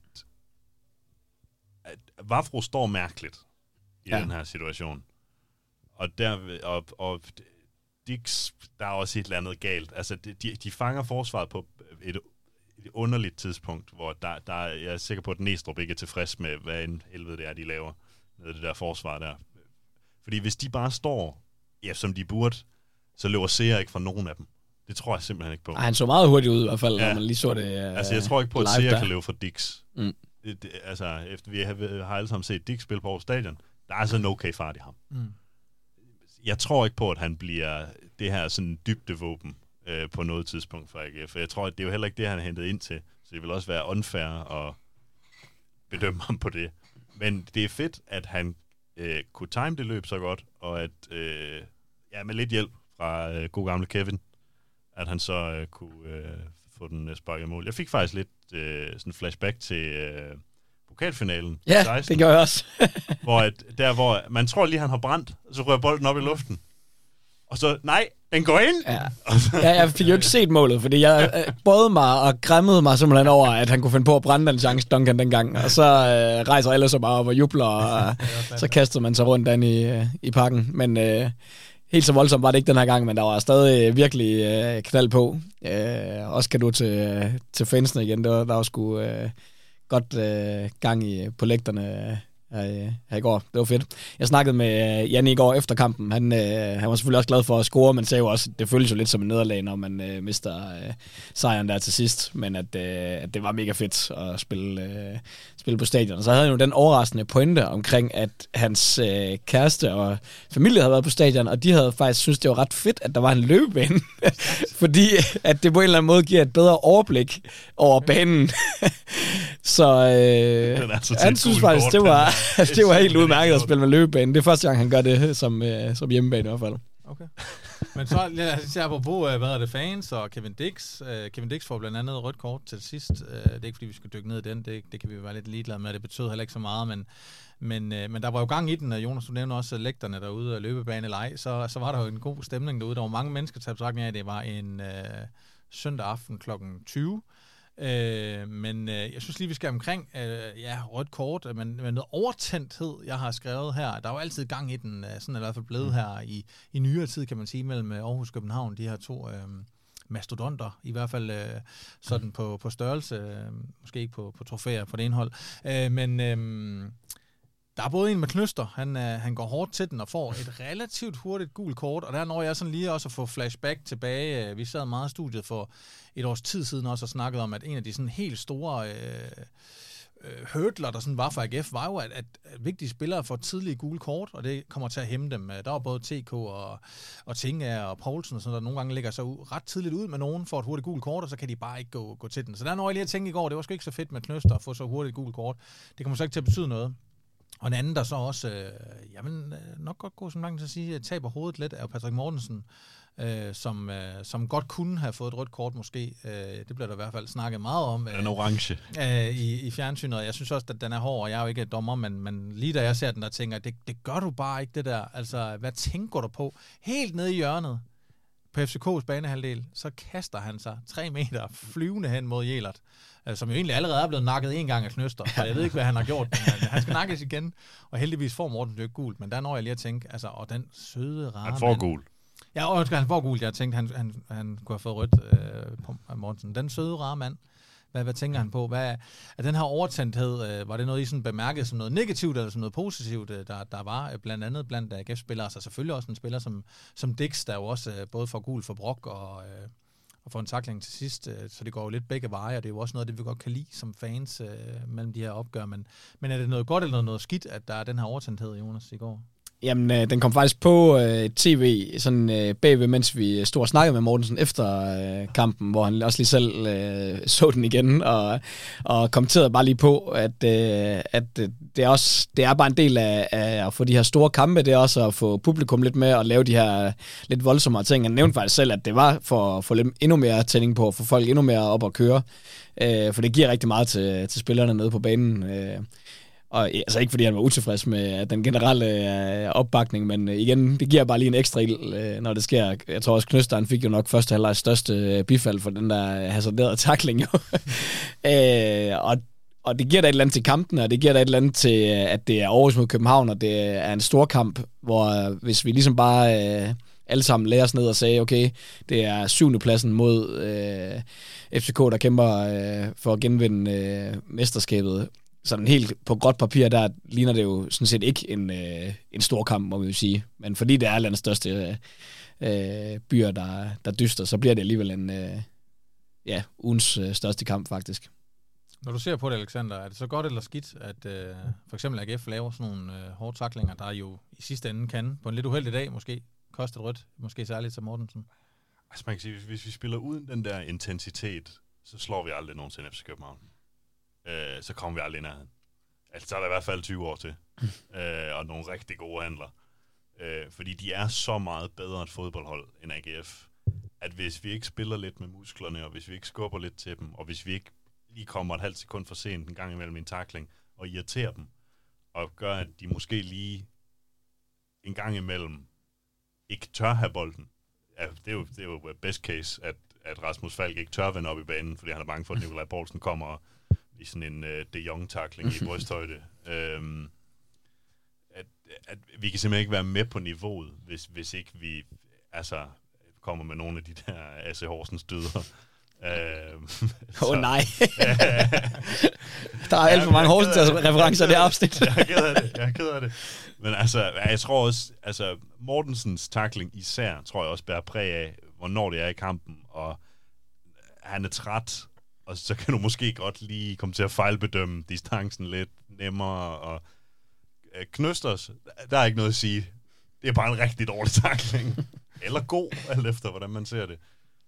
at Vafro står mærkeligt i ja. Den her situation. Og, der, og, og Dix, der er også et eller andet galt. Altså, de, de, fanger forsvaret på et, et underligt tidspunkt, hvor der, der, er- jeg er sikker på, at Næstrup ikke er tilfreds med, hvad en helvede det er, de laver nede i det der forsvar der. Fordi hvis de bare står, ja, som de burde, så løber Seer ikke fra nogen af dem. Det tror jeg simpelthen ikke på. Ej, han så meget hurtigt ud i hvert fald, Ja. når man lige så det uh, Altså, jeg tror ikke på, at Seer kan løbe fra Dix. Mm. Det, det, altså, efter vi har, har alle sammen set Dix spille på Aarhus Stadion, der er altså en okay fart i ham. Mm. Jeg tror ikke på, at han bliver det her sådan dybde våben øh, på noget tidspunkt for AGF. Jeg tror, at det er jo heller ikke det, han er hentet ind til. Så det vil også være unfair at bedømme ham på det. Men det er fedt, at han øh, kunne time det løb så godt, og at øh, ja, med lidt hjælp fra øh, god gamle Kevin, at han så øh, kunne øh, få den øh, sparket mål. Jeg fik faktisk lidt øh, sådan flashback til øh, pokalfinalen. Ja, 16, det gør jeg også. hvor at, der hvor man tror lige, han har brændt, og så rører bolden op i luften. Og så, nej, den går ind! Ja. ja, jeg fik jo ikke set målet, fordi jeg øh, både mig og græmmede mig simpelthen over, at han kunne finde på at brænde den chance, Duncan, dengang. Og så øh, rejser alle så bare op og jubler, og øh, så kastede man sig rundt den i, øh, i parken. Men øh, helt så voldsomt var det ikke den her gang, men der var stadig øh, virkelig øh, knald på. Øh, også kan du til, øh, til fansene igen. Der var, der var sgu øh, godt øh, gang i på lægterne her, her i går. Det var fedt. Jeg snakkede med øh, Janne i går efter kampen. Han, øh, han var selvfølgelig også glad for at score, men sagde jo også, at det føles jo lidt som en nederlag, når man øh, mister øh, sejren der til sidst. Men at, øh, at det var mega fedt at spille, øh, spille på stadion. Så havde han jo den overraskende pointe omkring, at hans øh, kæreste og familie havde været på stadion, og de havde faktisk synes det var ret fedt, at der var en løbebane. Fordi at det på en eller anden måde giver et bedre overblik over banen. så øh, altså han synes faktisk, det var, det var helt udmærket at spille med løbebane. Det er første gang, han gør det som, øh, som hjemmebane i hvert fald. Okay. Men så, lad os se apropos, øh, hvad er det, fans og Kevin Dix. Uh, Kevin Dix får blandt andet rødt kort til sidst. Uh, det er ikke, fordi vi skulle dykke ned i den. Det, det kan vi være lidt ligeglade med. Det betød heller ikke så meget, men, men, uh, men der var jo gang i den, og Jonas, du nævner også lægterne derude og løbebane eller ej, så, så var der jo en god stemning derude. Der var mange mennesker til at af, det var en uh, søndag aften kl. 20. Øh, men øh, jeg synes lige, vi skal omkring øh, ja, rødt kort, øh, men, men noget overtændthed, jeg har skrevet her. Der er jo altid gang i den, øh, sådan er i hvert fald blevet mm. her i, i nyere tid, kan man sige, mellem øh, Aarhus og København, de her to øh, mastodonter, i hvert fald øh, sådan på, på størrelse, øh, måske ikke på, på trofæer på det indhold. Øh, men øh, der er både en med knyster, han, øh, han går hårdt til den og får et relativt hurtigt gult kort, og der når jeg sådan lige også at få flashback tilbage. Øh, vi sad meget i studiet for et års tid siden også og snakkede om, at en af de sådan helt store øh, øh, hurdler, der sådan var for AGF, var jo, at, at, vigtige spillere får tidlige gule kort, og det kommer til at hæmme dem. Øh, der var både TK og, og Tinga og Poulsen, og sådan, der nogle gange ligger sig ud, ret tidligt ud med nogen for et hurtigt gult kort, og så kan de bare ikke gå, gå til den. Så der når jeg lige at tænke i går, det var sgu ikke så fedt med Knøster at få så hurtigt gult kort. Det kommer så ikke til at betyde noget. Og en anden, der så også, øh, jeg vil øh, nok godt gå som langt til at sige, at taber hovedet lidt, er Patrick Mortensen, øh, som, øh, som godt kunne have fået et rødt kort måske. Øh, det bliver der i hvert fald snakket meget om. Øh, en orange. Øh, i, I fjernsynet. Jeg synes også, at den er hård, og jeg er jo ikke dommer, men, men lige da jeg ser den, der tænker det, det gør du bare ikke, det der. Altså, hvad tænker du på? Helt nede i hjørnet på FCK's banehalvdel, så kaster han sig tre meter flyvende hen mod Jelert, øh, som jo egentlig allerede er blevet nakket en gang af Knøster, så jeg ved ikke, hvad han har gjort, men han skal nakkes igen, og heldigvis får Morten det gult, men der når jeg lige at tænke, altså, og den søde rare Han får mand, gul. Ja, og han får gult, jeg tænkte, han, han, han kunne have fået rødt øh, på Mortensen. Den søde rare mand, hvad, hvad tænker han på? Hvad, er den her overtændthed, øh, var det noget, I sådan bemærkede som noget negativt, eller som noget positivt, øh, der, der var øh, blandt andet blandt øh, AGF-spillere? Altså selvfølgelig også en spiller som, som Dix, der jo også øh, både får gul for Brok og, øh, og får en takling til sidst, øh, så det går jo lidt begge veje, og det er jo også noget, det vi godt kan lide som fans øh, mellem de her opgør. Men, men er det noget godt eller noget skidt, at der er den her overtændthed, Jonas, i går? Jamen, øh, den kom faktisk på øh, tv sådan øh, bagved, mens vi øh, stod og snakkede med Mortensen efter øh, kampen, hvor han også lige selv øh, så den igen, og, og kommenterede bare lige på, at, øh, at det, er også, det er bare en del af, af at få de her store kampe, det er også at få publikum lidt med og lave de her øh, lidt voldsommere ting. Han nævnte faktisk selv, at det var for at få lidt, endnu mere tænding på, at få folk endnu mere op at køre, øh, for det giver rigtig meget til, til spillerne nede på banen. Øh, og altså ikke fordi han var utilfreds med øh, den generelle øh, opbakning, men øh, igen, det giver bare lige en ekstra ild, øh, når det sker. Jeg tror også, Knøster fik jo nok første halvlejs største øh, bifald for den der øh, hasarderede takling. Jo. øh, og og det giver da et eller andet til kampen, og det giver da et eller andet til, øh, at det er Aarhus mod København, og det er en stor kamp, hvor hvis vi ligesom bare øh, alle sammen lærer os ned og sagde, okay, det er syvende pladsen mod øh, FCK, der kæmper øh, for at genvinde øh, mesterskabet, sådan helt på gråt papir, der ligner det jo sådan set ikke en, øh, en stor kamp, må vi jo sige. Men fordi det er landets største øh, byer, der, der dyster, så bliver det alligevel en, øh, ja, ugens øh, største kamp faktisk. Når du ser på det, Alexander, er det så godt eller skidt, at øh, for eksempel AGF laver sådan nogle øh, hårde taklinger, der jo i sidste ende kan, på en lidt uheldig dag måske, koste rødt, måske særligt til Mortensen? Altså man kan sige, hvis, hvis vi spiller uden den der intensitet, så slår vi aldrig nogensinde FC København øh, så kommer vi aldrig ind nærheden. Altså, så er der i hvert fald 20 år til. øh, og nogle rigtig gode handler. Øh, fordi de er så meget bedre et fodboldhold end AGF, at hvis vi ikke spiller lidt med musklerne, og hvis vi ikke skubber lidt til dem, og hvis vi ikke lige kommer et halvt sekund for sent en gang imellem en takling, og irriterer dem, og gør, at de måske lige en gang imellem ikke tør have bolden. Ja, det er jo, det er jo best case, at, at Rasmus Falk ikke tør vende op i banen, fordi han er bange for, at Nikolaj Poulsen kommer og i sådan en uh, de Jong-takling i brysthøjde. øhm, at, at vi kan simpelthen ikke være med på niveauet, hvis, hvis ikke vi altså kommer med nogle af de der AC Horsens døder. Øh, Åh oh, nej. der er alt for mange er. Horsens-referencer i det Jeg afsnit. Jeg er ked af det. Jeg er ked af det. Men altså, jeg tror også, altså Mortensens takling især, tror jeg også bærer præg af, hvornår det er i kampen, og han er træt, og så kan du måske godt lige komme til at fejlbedømme distancen lidt nemmere, og øh, Knøsters, der er ikke noget at sige. Det er bare en rigtig dårlig takling. Eller god, alt efter hvordan man ser det.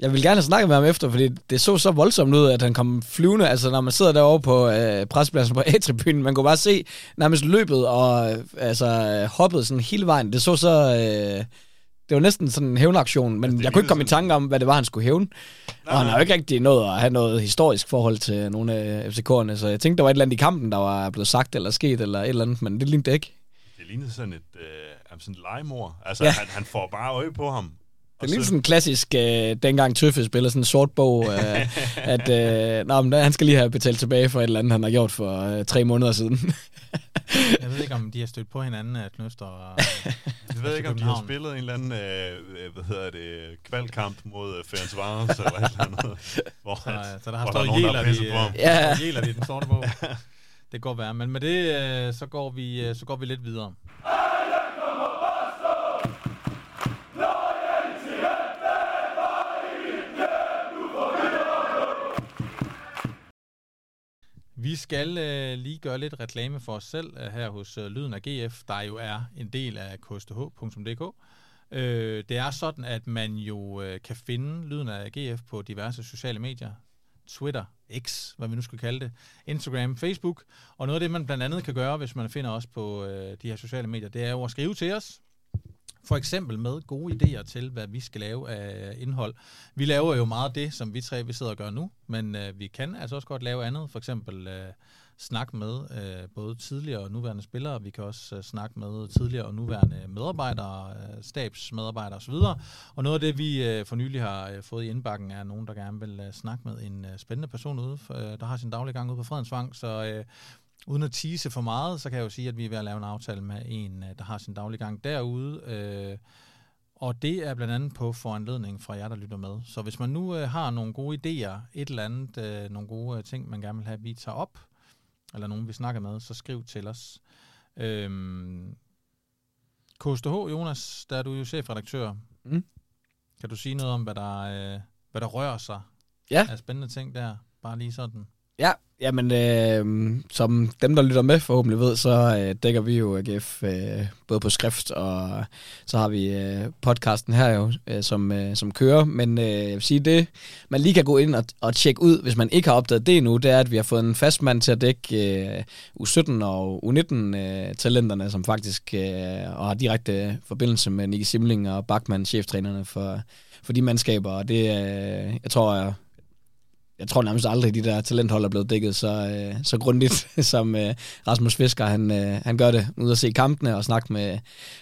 Jeg vil gerne snakke med ham efter, fordi det så så voldsomt ud, at han kom flyvende. Altså, når man sidder derovre på øh, prespladsen på A-tribunen, man kunne bare se nærmest løbet og øh, altså, øh, hoppet sådan hele vejen. Det så så... Øh, det var næsten sådan en hævnaktion, men det jeg kunne ikke komme i lignede tanke om, hvad det var, han skulle hævne. Nej, Og han har jo ikke rigtig nået at have noget historisk forhold til nogle af FCK'erne, så jeg tænkte, der var et eller andet i kampen, der var blevet sagt eller sket eller et eller andet, men det lignede ikke. Det lignede sådan et øh, sådan et legemord. Altså, Ja. han, han får bare øje på ham. Det er lidt så- sådan en klassisk, øh, dengang Tøffe spillede sådan en sort bog, øh, at øh, nå, men han skal lige have betalt tilbage for et eller andet, han har gjort for øh, tre måneder siden. Jeg ved ikke, om de har stødt på hinanden, øh, Knøster og... Jeg ved ikke, om de har spillet en eller anden, øh, øh, hvad hedder det, kvalkamp mod øh, Ferenc Varos, eller et eller andet. Hvor, Så, at- så der har stået jæler i, øh, Ja. jæler i den sorte bog. Det godt være. Men med det, øh, så går vi, øh, så går vi lidt videre. Vi skal øh, lige gøre lidt reklame for os selv øh, her hos øh, Lyden af GF, der jo er en del af ksth.dk. Øh, det er sådan, at man jo øh, kan finde Lyden af GF på diverse sociale medier. Twitter, X, hvad vi nu skal kalde det, Instagram, Facebook. Og noget af det, man blandt andet kan gøre, hvis man finder os på øh, de her sociale medier, det er jo at skrive til os. For eksempel med gode idéer til, hvad vi skal lave af indhold. Vi laver jo meget af det, som vi tre vi sidder og gør nu, men øh, vi kan altså også godt lave andet. For eksempel øh, snakke med øh, både tidligere og nuværende spillere. Vi kan også øh, snakke med tidligere og nuværende medarbejdere, øh, stabsmedarbejdere osv. Og noget af det, vi øh, for nylig har øh, fået i indbakken, er nogen, der gerne vil øh, snakke med en øh, spændende person ude, øh, der har sin daglige gang ude på Fredensvang. Så øh, uden at tease for meget, så kan jeg jo sige, at vi er ved at lave en aftale med en, øh, der har sin daglige gang derude. Øh, og det er blandt andet på foranledning fra jer, der lytter med. Så hvis man nu øh, har nogle gode idéer, et eller andet, øh, nogle gode øh, ting, man gerne vil have, at vi tager op, eller nogen, vi snakker med, så skriv til os. Øhm, KSTH, Jonas, der er du jo chefredaktør. Mm. Kan du sige noget om, hvad der, øh, hvad der rører sig Ja. af spændende ting der? Bare lige sådan. Ja, jamen øh, som dem, der lytter med forhåbentlig ved, så øh, dækker vi jo AGF øh, både på skrift, og så har vi øh, podcasten her jo, øh, som, øh, som kører. Men øh, jeg vil sige det, man lige kan gå ind og, og tjekke ud, hvis man ikke har opdaget det endnu, det er, at vi har fået en fast mand til at dække øh, U17 og U19-talenterne, øh, som faktisk øh, og har direkte forbindelse med Nicky Simling og Bachmann, cheftrænerne for, for de mandskaber. Og det, øh, jeg tror, jeg jeg tror nærmest aldrig, de der talenthold er blevet dækket så, øh, så grundigt, som øh, Rasmus Fisker, han, øh, han gør det, ud at se kampene og snakke med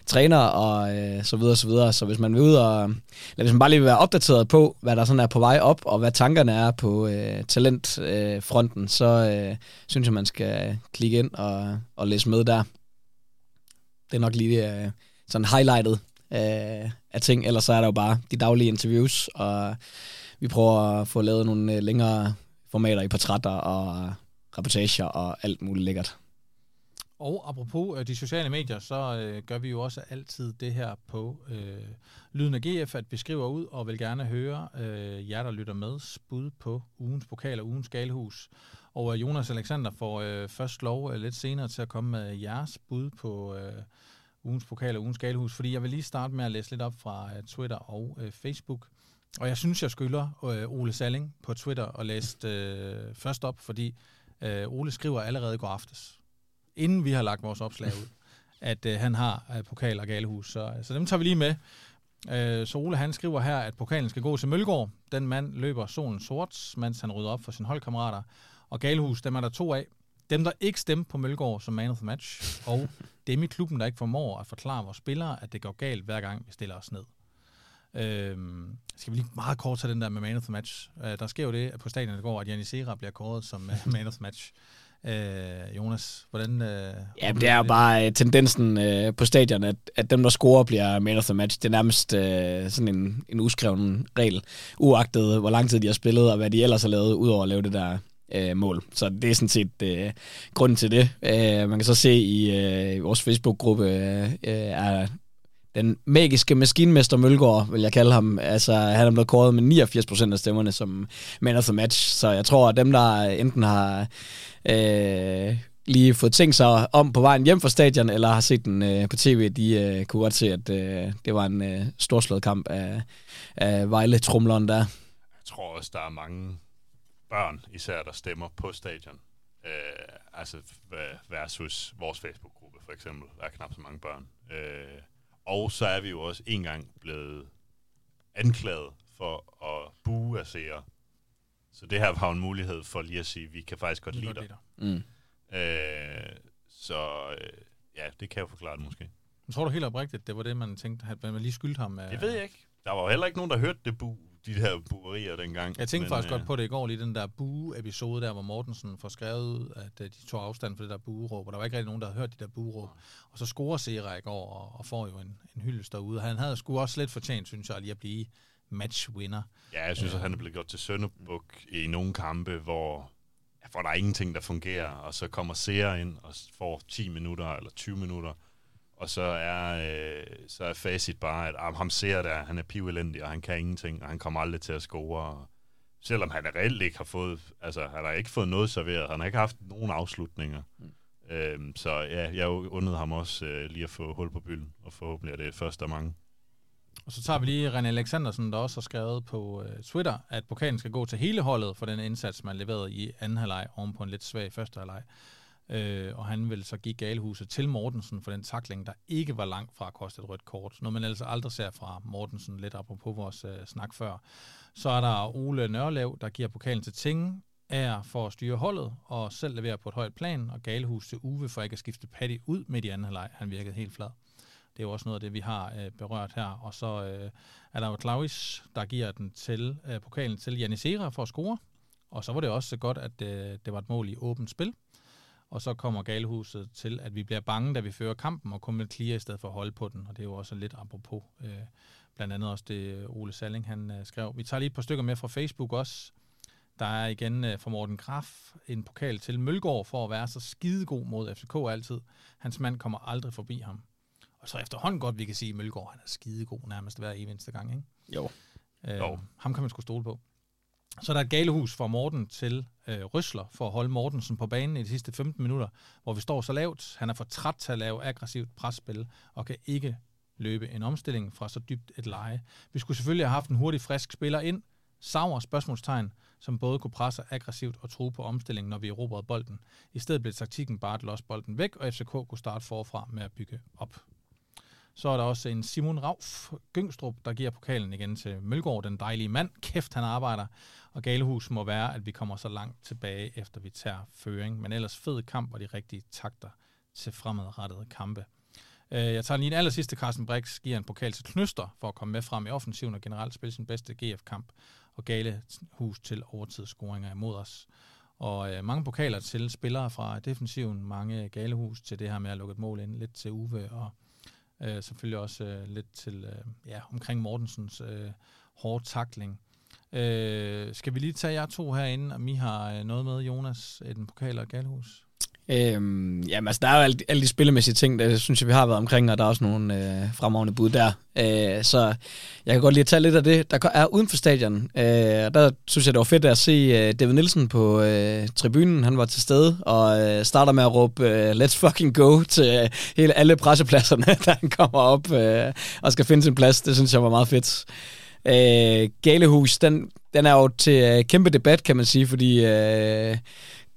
træner og øh, så videre, så videre. Så hvis man vil ud og, eller hvis man bare lige vil være opdateret på, hvad der sådan er på vej op, og hvad tankerne er på øh, talentfronten, øh, fronten, så øh, synes jeg, man skal klikke ind og, og læse med der. Det er nok lige øh, sådan highlightet øh, af ting, ellers så er der jo bare de daglige interviews, og vi prøver at få lavet nogle øh, længere formater i portrætter og reportager og alt muligt lækkert. Og apropos øh, de sociale medier, så øh, gør vi jo også altid det her på øh, Lyden af GF, at vi skriver ud og vil gerne høre øh, jer, der lytter med, bud på ugens pokal og ugens galehus. Og øh, Jonas Alexander får øh, først lov øh, lidt senere til at komme med jeres bud på øh, ugens pokal og ugens galehus, fordi jeg vil lige starte med at læse lidt op fra øh, Twitter og øh, Facebook. Og jeg synes, jeg skylder øh, Ole Salling på Twitter og læst øh, først op, fordi øh, Ole skriver allerede i går aftes, inden vi har lagt vores opslag ud, at øh, han har øh, pokal og galehus. Så, så dem tager vi lige med. Øh, så Ole han skriver her, at pokalen skal gå til Mølgaard. Den mand løber solen sort, mens han rydder op for sine holdkammerater. Og galehus, dem er der to af. Dem, der ikke stemte på Mølgaard som man of the match, og dem i klubben, der ikke formår at forklare vores spillere, at det går galt hver gang, vi stiller os ned. Øhm, skal vi lige meget kort tage den der med man of the match. Øh, der sker jo det på stadion i går, at Janis Serra bliver kåret som uh, man of the match. Øh, Jonas, hvordan... Øh, ja, det er jo bare uh, tendensen uh, på stadion, at, at dem, der scorer, bliver man of the match. Det er nærmest uh, sådan en, en uskreven regel, uagtet hvor lang tid de har spillet, og hvad de ellers har lavet, udover at lave det der uh, mål. Så det er sådan set uh, grunden til det. Uh, man kan så se i uh, vores Facebook-gruppe, uh, er den magiske maskinmester Mølgaard, vil jeg kalde ham. Altså, han er blevet kåret med 89% af stemmerne som man of the match. Så jeg tror, at dem, der enten har øh, lige fået tænkt sig om på vejen hjem fra stadion, eller har set den øh, på tv, de øh, kunne godt se, at øh, det var en øh, storslået kamp af, af Vejle-trumleren der. Jeg tror også, der er mange børn, især der stemmer på stadion. Øh, altså versus vores Facebook-gruppe for eksempel. Der er knap så mange børn. Øh, og så er vi jo også en gang blevet anklaget for at bue af seere. Så det her var en mulighed for lige at sige, at vi kan faktisk godt lide dig. Mm. Øh, så øh, ja, det kan jeg forklare det måske. Jeg tror du helt oprigtigt, det var det, man tænkte, at man lige skyldte ham? Det ved jeg ikke. Der var jo heller ikke nogen, der hørte det bu, de her buerier dengang. Jeg tænkte men, faktisk øh, godt på det i går, lige den der bue-episode der, hvor Mortensen får skrevet, at uh, de tog afstand for det der bueråb, og der var ikke rigtig nogen, der havde hørt de der bueråb. Og så scorer Sera i går, og, og får jo en, en hyldest derude. Han havde sgu også lidt fortjent, synes jeg, lige at blive matchwinner. Ja, jeg synes, at han er blevet gjort til Sønderbuk i nogle kampe, hvor, hvor der er ingenting, der fungerer, og så kommer Seer ind og får 10 minutter eller 20 minutter, og så er, øh, så er facit bare, at ah, ham ser der, han er pivelendig, og han kan ingenting, og han kommer aldrig til at score. Og selvom han reelt ikke har fået, altså han har ikke fået noget serveret, han har ikke haft nogen afslutninger. Mm. Øhm, så ja, jeg undede ham også øh, lige at få hul på bylden, og forhåbentlig er det første af mange. Og så tager vi lige René Alexandersen, der også har skrevet på øh, Twitter, at pokalen skal gå til hele holdet for den indsats, man leverede i anden halvleg oven på en lidt svag første halvleg. Øh, og han vil så give Galehuset til Mortensen for den takling, der ikke var langt fra at koste et rødt kort. Noget man altså aldrig ser fra Mortensen, lidt apropos vores øh, snak før. Så er der Ole Nørlev, der giver pokalen til Tinge, er for at styre holdet og selv levere på et højt plan, og Galehus til Uwe for ikke at skifte Patty ud midt i anden halvleg. Han virkede helt flad. Det er jo også noget af det, vi har øh, berørt her. Og så øh, er der jo Claus, der giver den til øh, pokalen til Janisera for at score. Og så var det også så godt, at øh, det var et mål i åbent spil. Og så kommer Galehuset til, at vi bliver bange, da vi fører kampen, og kommer med clear i stedet for at holde på den. Og det er jo også lidt apropos. Øh, blandt andet også det Ole Salling, han øh, skrev. Vi tager lige et par stykker med fra Facebook også. Der er igen øh, for Morten Graf en pokal til Mølgaard for at være så skidegod mod FCK altid. Hans mand kommer aldrig forbi ham. Og så efterhånden godt, vi kan sige, at Mølgaard han er skidegod nærmest hver eneste gang. Ikke? Jo. Øh, jo. Ham kan man sgu stole på. Så der er et galehus fra Morten til øh, Røsler for at holde Mortensen på banen i de sidste 15 minutter, hvor vi står så lavt. Han er for træt til at lave aggressivt presspil og kan ikke løbe en omstilling fra så dybt et leje. Vi skulle selvfølgelig have haft en hurtig, frisk spiller ind, Sauer spørgsmålstegn, som både kunne presse aggressivt og true på omstillingen, når vi erobrede bolden. I stedet blev taktikken bare at losse bolden væk, og FCK kunne starte forfra med at bygge op. Så er der også en Simon Rauf Gyngstrup, der giver pokalen igen til Mølgaard, den dejlige mand. Kæft, han arbejder. Og galehus må være, at vi kommer så langt tilbage, efter vi tager føring. Men ellers fed kamp og de rigtige takter til fremadrettede kampe. Øh, jeg tager lige en aller sidste. Carsten Brix giver en pokal til Knyster for at komme med frem i offensiven og generelt spille sin bedste GF-kamp. Og galehus til overtidsscoringer imod os. Og øh, mange pokaler til spillere fra defensiven, mange galehus til det her med at lukke et mål ind, lidt til Uwe og Øh, selvfølgelig også øh, lidt til øh, ja, omkring Mortensens øh, hårde takling. Øh, skal vi lige tage jer to herinde, om I har øh, noget med, Jonas, den pokal og galhus? Øhm, jamen altså, der er jo alle, alle de spillemæssige ting, der synes jeg, vi har været omkring, og der er også nogle øh, fremragende bud der. Øh, så jeg kan godt lige tage lidt af det, der er uden for stadion. Øh, der synes jeg, det var fedt at se øh, David Nielsen på øh, tribunen. Han var til stede og øh, starter med at råbe øh, let's fucking go til øh, hele alle pressepladserne, da han kommer op øh, og skal finde sin plads. Det synes jeg var meget fedt. Øh, Galehus, den, den er jo til øh, kæmpe debat, kan man sige, fordi... Øh,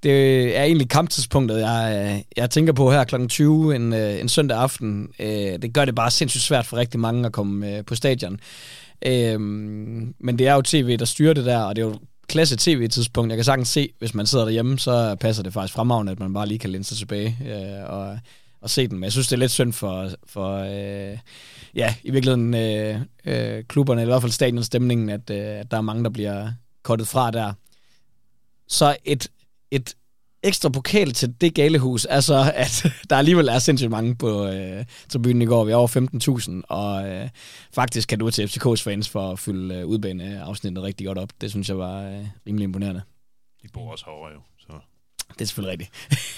det er egentlig kamptidspunktet, jeg, jeg tænker på her kl. 20 en, øh, en søndag aften. Øh, det gør det bare sindssygt svært for rigtig mange at komme øh, på stadion. Men det er jo tv, der styrer det der, og det er jo klasse tv-tidspunkt. Jeg kan sagtens se, hvis man sidder derhjemme, så passer det faktisk fremragende, at man bare lige kan læne sig tilbage og, og se den. Men jeg synes, det er lidt synd for, for øh, ja, i virkeligheden øh, øh, klubberne, eller i hvert fald stadionstemningen, at, øh, at der er mange, der bliver kottet fra der. Så et et ekstra pokal til det galehus er så, at der alligevel er sindssygt mange på øh, tribunen i går. Vi er over 15.000, og øh, faktisk kan du til FCK's fans for at fylde øh, udbaneafsnittet rigtig godt op. Det synes jeg var øh, rimelig imponerende. De bor også herovre jo, så... Det er selvfølgelig rigtigt.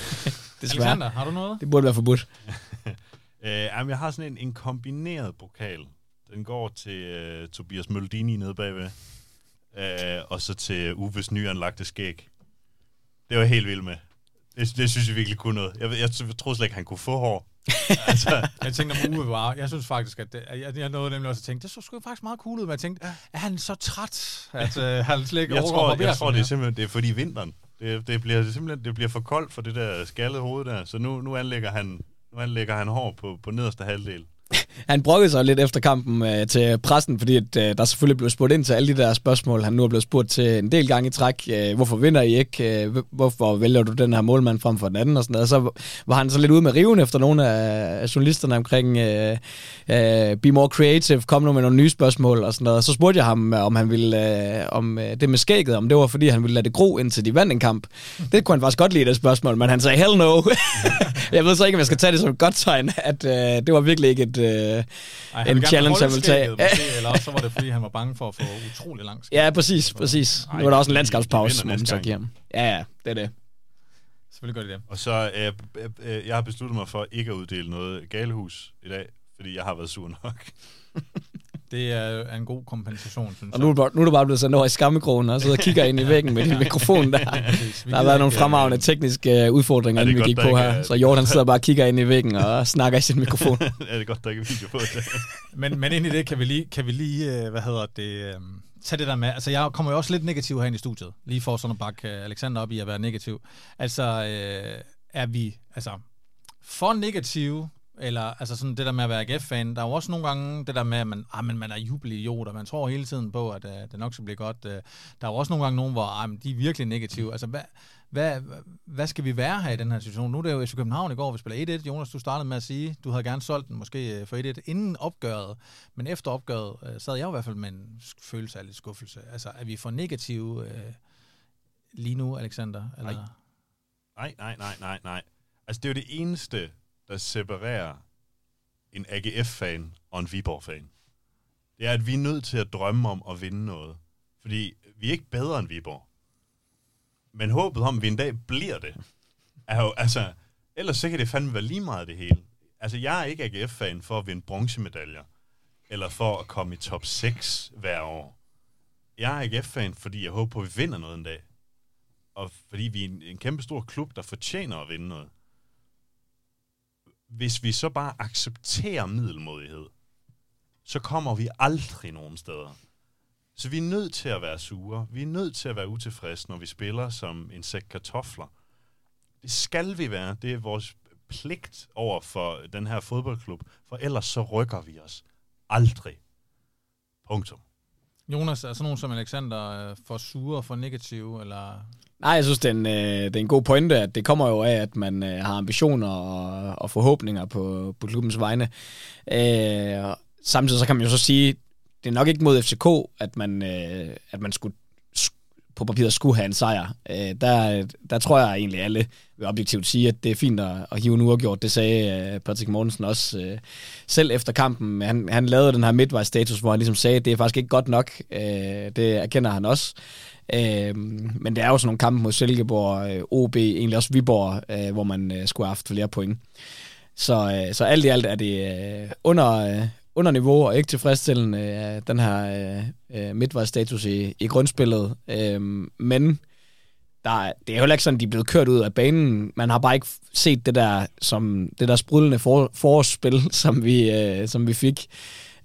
Desværre. Alexander, har du noget? Det burde være forbudt. øh, jamen, jeg har sådan en, en kombineret pokal. Den går til øh, Tobias Møldini nede bagved, øh, og så til Uves nyanlagte skæg. Det var helt vildt med. Det, det synes jeg virkelig kunne noget. Jeg, jeg, jeg troede slet ikke, han kunne få hår. altså. jeg tænkte om Uwe var... Jeg synes faktisk, at det, jeg, jeg nåede nemlig også at tænke, det så sgu faktisk meget cool ud, men jeg tænkte, er han så træt, at uh, han slet ikke jeg tror, jeg tror, det er simpelthen det er fordi vinteren. Det, det bliver simpelthen det bliver for koldt for det der skaldede hoved der, så nu, nu anlægger han nu anlægger han hår på, på nederste halvdel han brokkede sig lidt efter kampen øh, til pressen, fordi at, øh, der selvfølgelig blev spurgt ind til alle de der spørgsmål, han nu er blevet spurgt til en del gange i træk. Øh, hvorfor vinder I ikke? Øh, hvorfor vælger du den her målmand frem for den anden? Og sådan noget. Så var han så lidt ude med riven efter nogle af, journalisterne omkring øh, øh, Be More Creative, kom nu med nogle nye spørgsmål og sådan noget. Så spurgte jeg ham, øh, om han ville, øh, om øh, det med skægget, om det var fordi, han ville lade det gro, indtil de vandt en kamp. Det kunne han faktisk godt lide, det spørgsmål, men han sagde, hell no. jeg ved så ikke, om jeg skal tage det som et godt tegn, at øh, det var virkelig ikke et... Øh, ej, en challenge, han ville tage. Måske, eller også så var det, fordi han var bange for at få utrolig lang skæg. Ja, præcis, præcis. Ej, nu var der også en landskabspause, må man så give ham. Ja, ja, det er det. Selvfølgelig gør det det. Og så, øh, øh, jeg har besluttet mig for ikke at uddele noget galehus i dag, fordi jeg har været sur nok. Det er en god kompensation, synes og nu, nu er du bare blevet sendt over i skammekrogen og sidder og kigger ind i væggen med din mikrofon der. der har været nogle fremragende tekniske øh, udfordringer, inden vi gik på her. Så Jordan sidder bare og kigger ind i væggen og snakker i sin mikrofon. ja, det er godt, der ikke er video på det. men, men ind i det kan vi lige, kan vi lige øh, hvad hedder det, øhm, tage det der med, altså jeg kommer jo også lidt negativ her i studiet, lige for sådan at bakke øh, Alexander op i at være negativ. Altså, øh, er vi, altså, for negative eller altså sådan det der med at være AGF-fan, der er jo også nogle gange det der med, at man, ah, men man er jubelidiot, og man tror hele tiden på, at uh, det nok skal blive godt. Uh, der er jo også nogle gange nogen, hvor ah, men de er virkelig negative. Altså, hvad, hvad, hvad skal vi være her i den her situation? Nu er det jo FC København i går, vi spiller 1-1. Jonas, du startede med at sige, du havde gerne solgt den måske øh, for 1-1 inden opgøret, men efter opgøret uh, sad jeg i hvert fald med en følelse af lidt skuffelse. Altså, er vi for negative uh, lige nu, Alexander? Eller? Nej, nej, nej, nej, nej. Altså, det er jo det eneste, der separerer en AGF-fan og en Viborg-fan. Det er, at vi er nødt til at drømme om at vinde noget. Fordi vi er ikke bedre end Viborg. Men håbet om, at vi en dag bliver det, er jo, altså, ellers så kan det fandme være lige meget det hele. Altså, jeg er ikke AGF-fan for at vinde bronzemedaljer, eller for at komme i top 6 hver år. Jeg er AGF-fan, fordi jeg håber på, at vi vinder noget en dag. Og fordi vi er en, en kæmpe stor klub, der fortjener at vinde noget hvis vi så bare accepterer middelmodighed, så kommer vi aldrig nogen steder. Så vi er nødt til at være sure. Vi er nødt til at være utilfredse, når vi spiller som en sæk kartofler. Det skal vi være. Det er vores pligt over for den her fodboldklub, for ellers så rykker vi os aldrig. Punktum. Jonas, er sådan nogen som Alexander øh, for sure, for negative, eller Nej, jeg synes, det er, en, øh, det er en god pointe, at det kommer jo af, at man øh, har ambitioner og, og forhåbninger på, på klubbens vegne. Øh, samtidig så kan man jo så sige, det er nok ikke mod FCK, at man, øh, at man skulle på papiret skulle have en sejr. Øh, der, der tror jeg egentlig alle vil objektivt sige, at det er fint at, at hive en uafgjort. Det sagde øh, Patrick Mortensen også øh, selv efter kampen. Han, han lavede den her midtvejsstatus, hvor han ligesom sagde, at det er faktisk ikke godt nok. Øh, det erkender han også. Øh, men det er jo sådan nogle kampe mod Silkeborg, øh, OB, egentlig også Viborg, øh, hvor man øh, skulle have haft flere point. Så, øh, så alt i alt er det øh, under, øh, under niveau og ikke tilfredsstillende, øh, den her øh, øh midtvejsstatus i, i grundspillet. Øh, men der, det er jo ikke sådan, de er blevet kørt ud af banen. Man har bare ikke set det der, som, det der sprudlende for, forårsspil, som vi, øh, som vi fik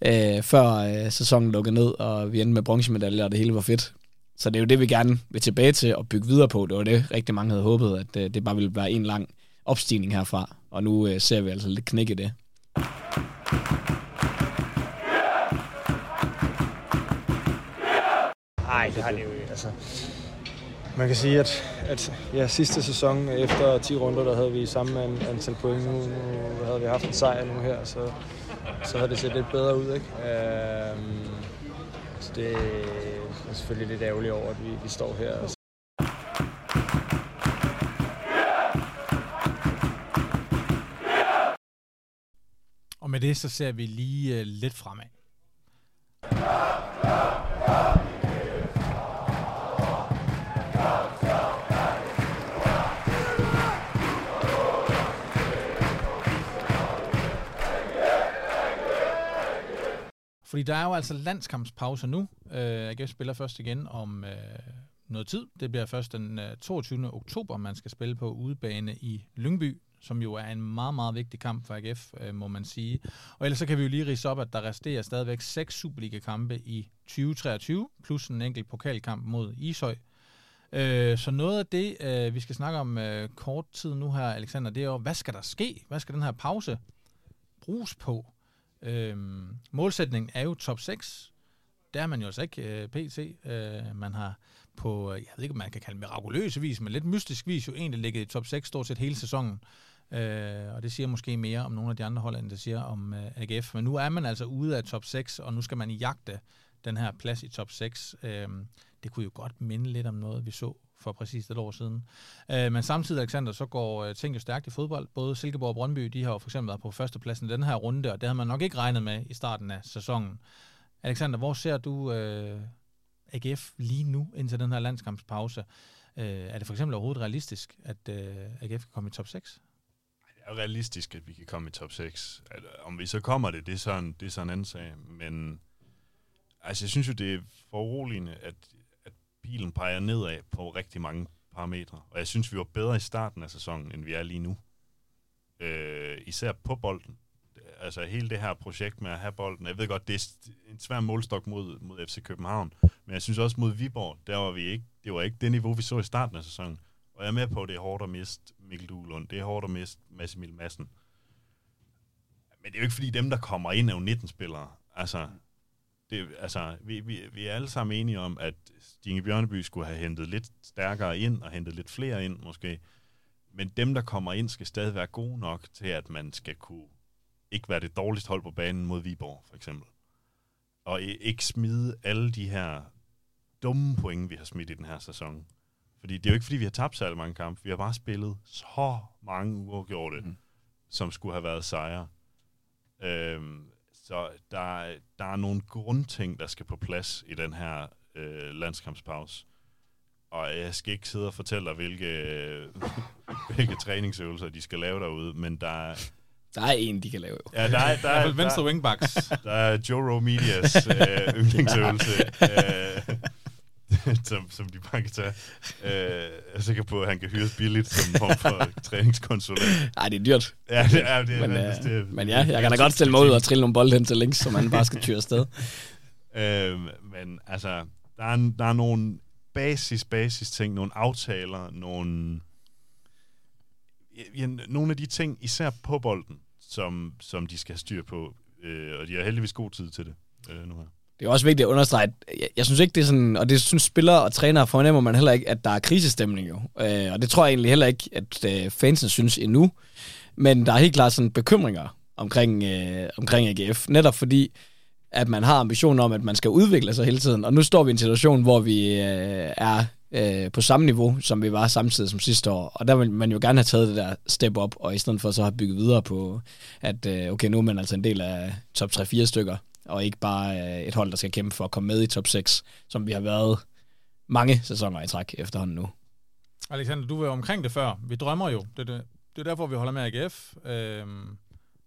øh, før øh, sæsonen lukkede ned, og vi endte med bronzemedaljer, og det hele var fedt. Så det er jo det, vi gerne vil tilbage til og bygge videre på. Det var det, rigtig mange havde håbet, at øh, det bare ville være en lang opstigning herfra. Og nu øh, ser vi altså lidt knække det. Nej, det har altså, det jo ikke. Altså, man kan sige, at, at ja, sidste sæson efter 10 runder, der havde vi samme antal point. Nu, nu havde vi haft en sejr nu her, så, så havde det set lidt bedre ud. Ikke? Øhm, så det er selvfølgelig lidt ærgerligt over, at vi, vi står her. Og med det så ser vi lige uh, lidt fremad. Ja, ja, ja. Fordi der er jo altså landskampspause nu. Øh, AGF spiller først igen om øh, noget tid. Det bliver først den øh, 22. oktober, man skal spille på udebane i Lyngby, som jo er en meget, meget vigtig kamp for AGF, øh, må man sige. Og ellers så kan vi jo lige rise op, at der resterer stadigvæk seks Superliga-kampe i 2023, plus en enkelt pokalkamp mod Ishøj. Uh, så noget af det, øh, vi skal snakke om øh, kort tid nu her, Alexander, det er jo, hvad skal der ske? Hvad skal den her pause bruges på? Øhm, målsætningen er jo top 6. Der er man jo altså ikke øh, pt. Øh, man har på, øh, jeg ved ikke, om man kan kalde mirakuløse vis, men lidt mystisk vis jo egentlig ligget i top 6 stort set hele sæsonen. Øh, og det siger måske mere om nogle af de andre hold, end det siger om øh, AGF. Men nu er man altså ude af top 6, og nu skal man jagte den her plads i top 6. Øh, det kunne jo godt minde lidt om noget, vi så for præcis et år siden. Øh, men samtidig, Alexander, så går øh, ting jo stærkt i fodbold. Både Silkeborg og Brøndby, de har jo for eksempel været på førstepladsen i den her runde, og det havde man nok ikke regnet med i starten af sæsonen. Alexander, hvor ser du øh, AGF lige nu, indtil den her landskampspause? Øh, er det for eksempel overhovedet realistisk, at øh, AGF kan komme i top 6? Det er realistisk, at vi kan komme i top 6. At, øh, om vi så kommer det, det er sådan, det er sådan en anden sag. Men altså, jeg synes jo, det er foruroligende, at pilen peger nedad på rigtig mange parametre. Og jeg synes, vi var bedre i starten af sæsonen, end vi er lige nu. Øh, især på bolden. Altså hele det her projekt med at have bolden. Jeg ved godt, det er en svær målstok mod, mod FC København. Men jeg synes også mod Viborg, der var vi ikke, det var ikke det niveau, vi så i starten af sæsonen. Og jeg er med på, at det er hårdt at miste Mikkel Duelund. Det er hårdt at miste Massimil Emil Madsen. Men det er jo ikke fordi dem, der kommer ind, er jo 19-spillere. Altså, det, altså, vi, vi, vi er alle sammen enige om, at Stine Bjørneby skulle have hentet lidt stærkere ind, og hentet lidt flere ind måske. Men dem, der kommer ind, skal stadig være gode nok til, at man skal kunne ikke være det dårligste hold på banen mod Viborg, for eksempel. Og ikke smide alle de her dumme point, vi har smidt i den her sæson. Fordi det er jo ikke, fordi vi har tabt særlig mange kampe. Vi har bare spillet så mange uafgjorte, mm. som skulle have været sejre. Øhm, så der, der er nogle grundting, der skal på plads i den her øh, landskampspause. Og jeg skal ikke sidde og fortælle dig, hvilke, hvilke træningsøvelser de skal lave derude, men der er... Der er en, de kan lave. Ja, der er... Der er, der, venstre wingbacks. Der er Joe Rowe Medias øh, yndlingsøvelse. øh, som, som de bare kan tage. Øh, jeg er sikker på, at han kan hyres billigt som form for træningskonsulent. Nej, det er dyrt. Ja, det er det. Men, men, øh, det, men ja, jeg kan da godt stille mig ud og trille nogle bolde hen til links, så man bare skal tyre afsted. øh, men altså, der er, der er nogle basis, basis ting, nogle aftaler, nogle, ja, nogle af de ting, især på bolden, som, som de skal have styr på. Øh, og de har heldigvis god tid til det øh, nu her. Det er også vigtigt at understrege, at jeg, jeg synes ikke, det er sådan, og det synes spillere og trænere fornemmer man heller ikke, at der er krisestemning jo. Øh, og det tror jeg egentlig heller ikke, at øh, fansen synes endnu. Men der er helt klart sådan bekymringer omkring, øh, omkring AGF, netop fordi, at man har ambitionen om, at man skal udvikle sig hele tiden. Og nu står vi i en situation, hvor vi øh, er øh, på samme niveau, som vi var samtidig som sidste år. Og der vil man jo gerne have taget det der step op, og i stedet for så have bygget videre på, at øh, okay, nu er man altså en del af top 3-4 stykker og ikke bare øh, et hold, der skal kæmpe for at komme med i top 6, som vi har været mange sæsoner i træk efterhånden nu. Alexander, du var omkring det før. Vi drømmer jo. Det det, det er derfor, vi holder med AGF. Øhm,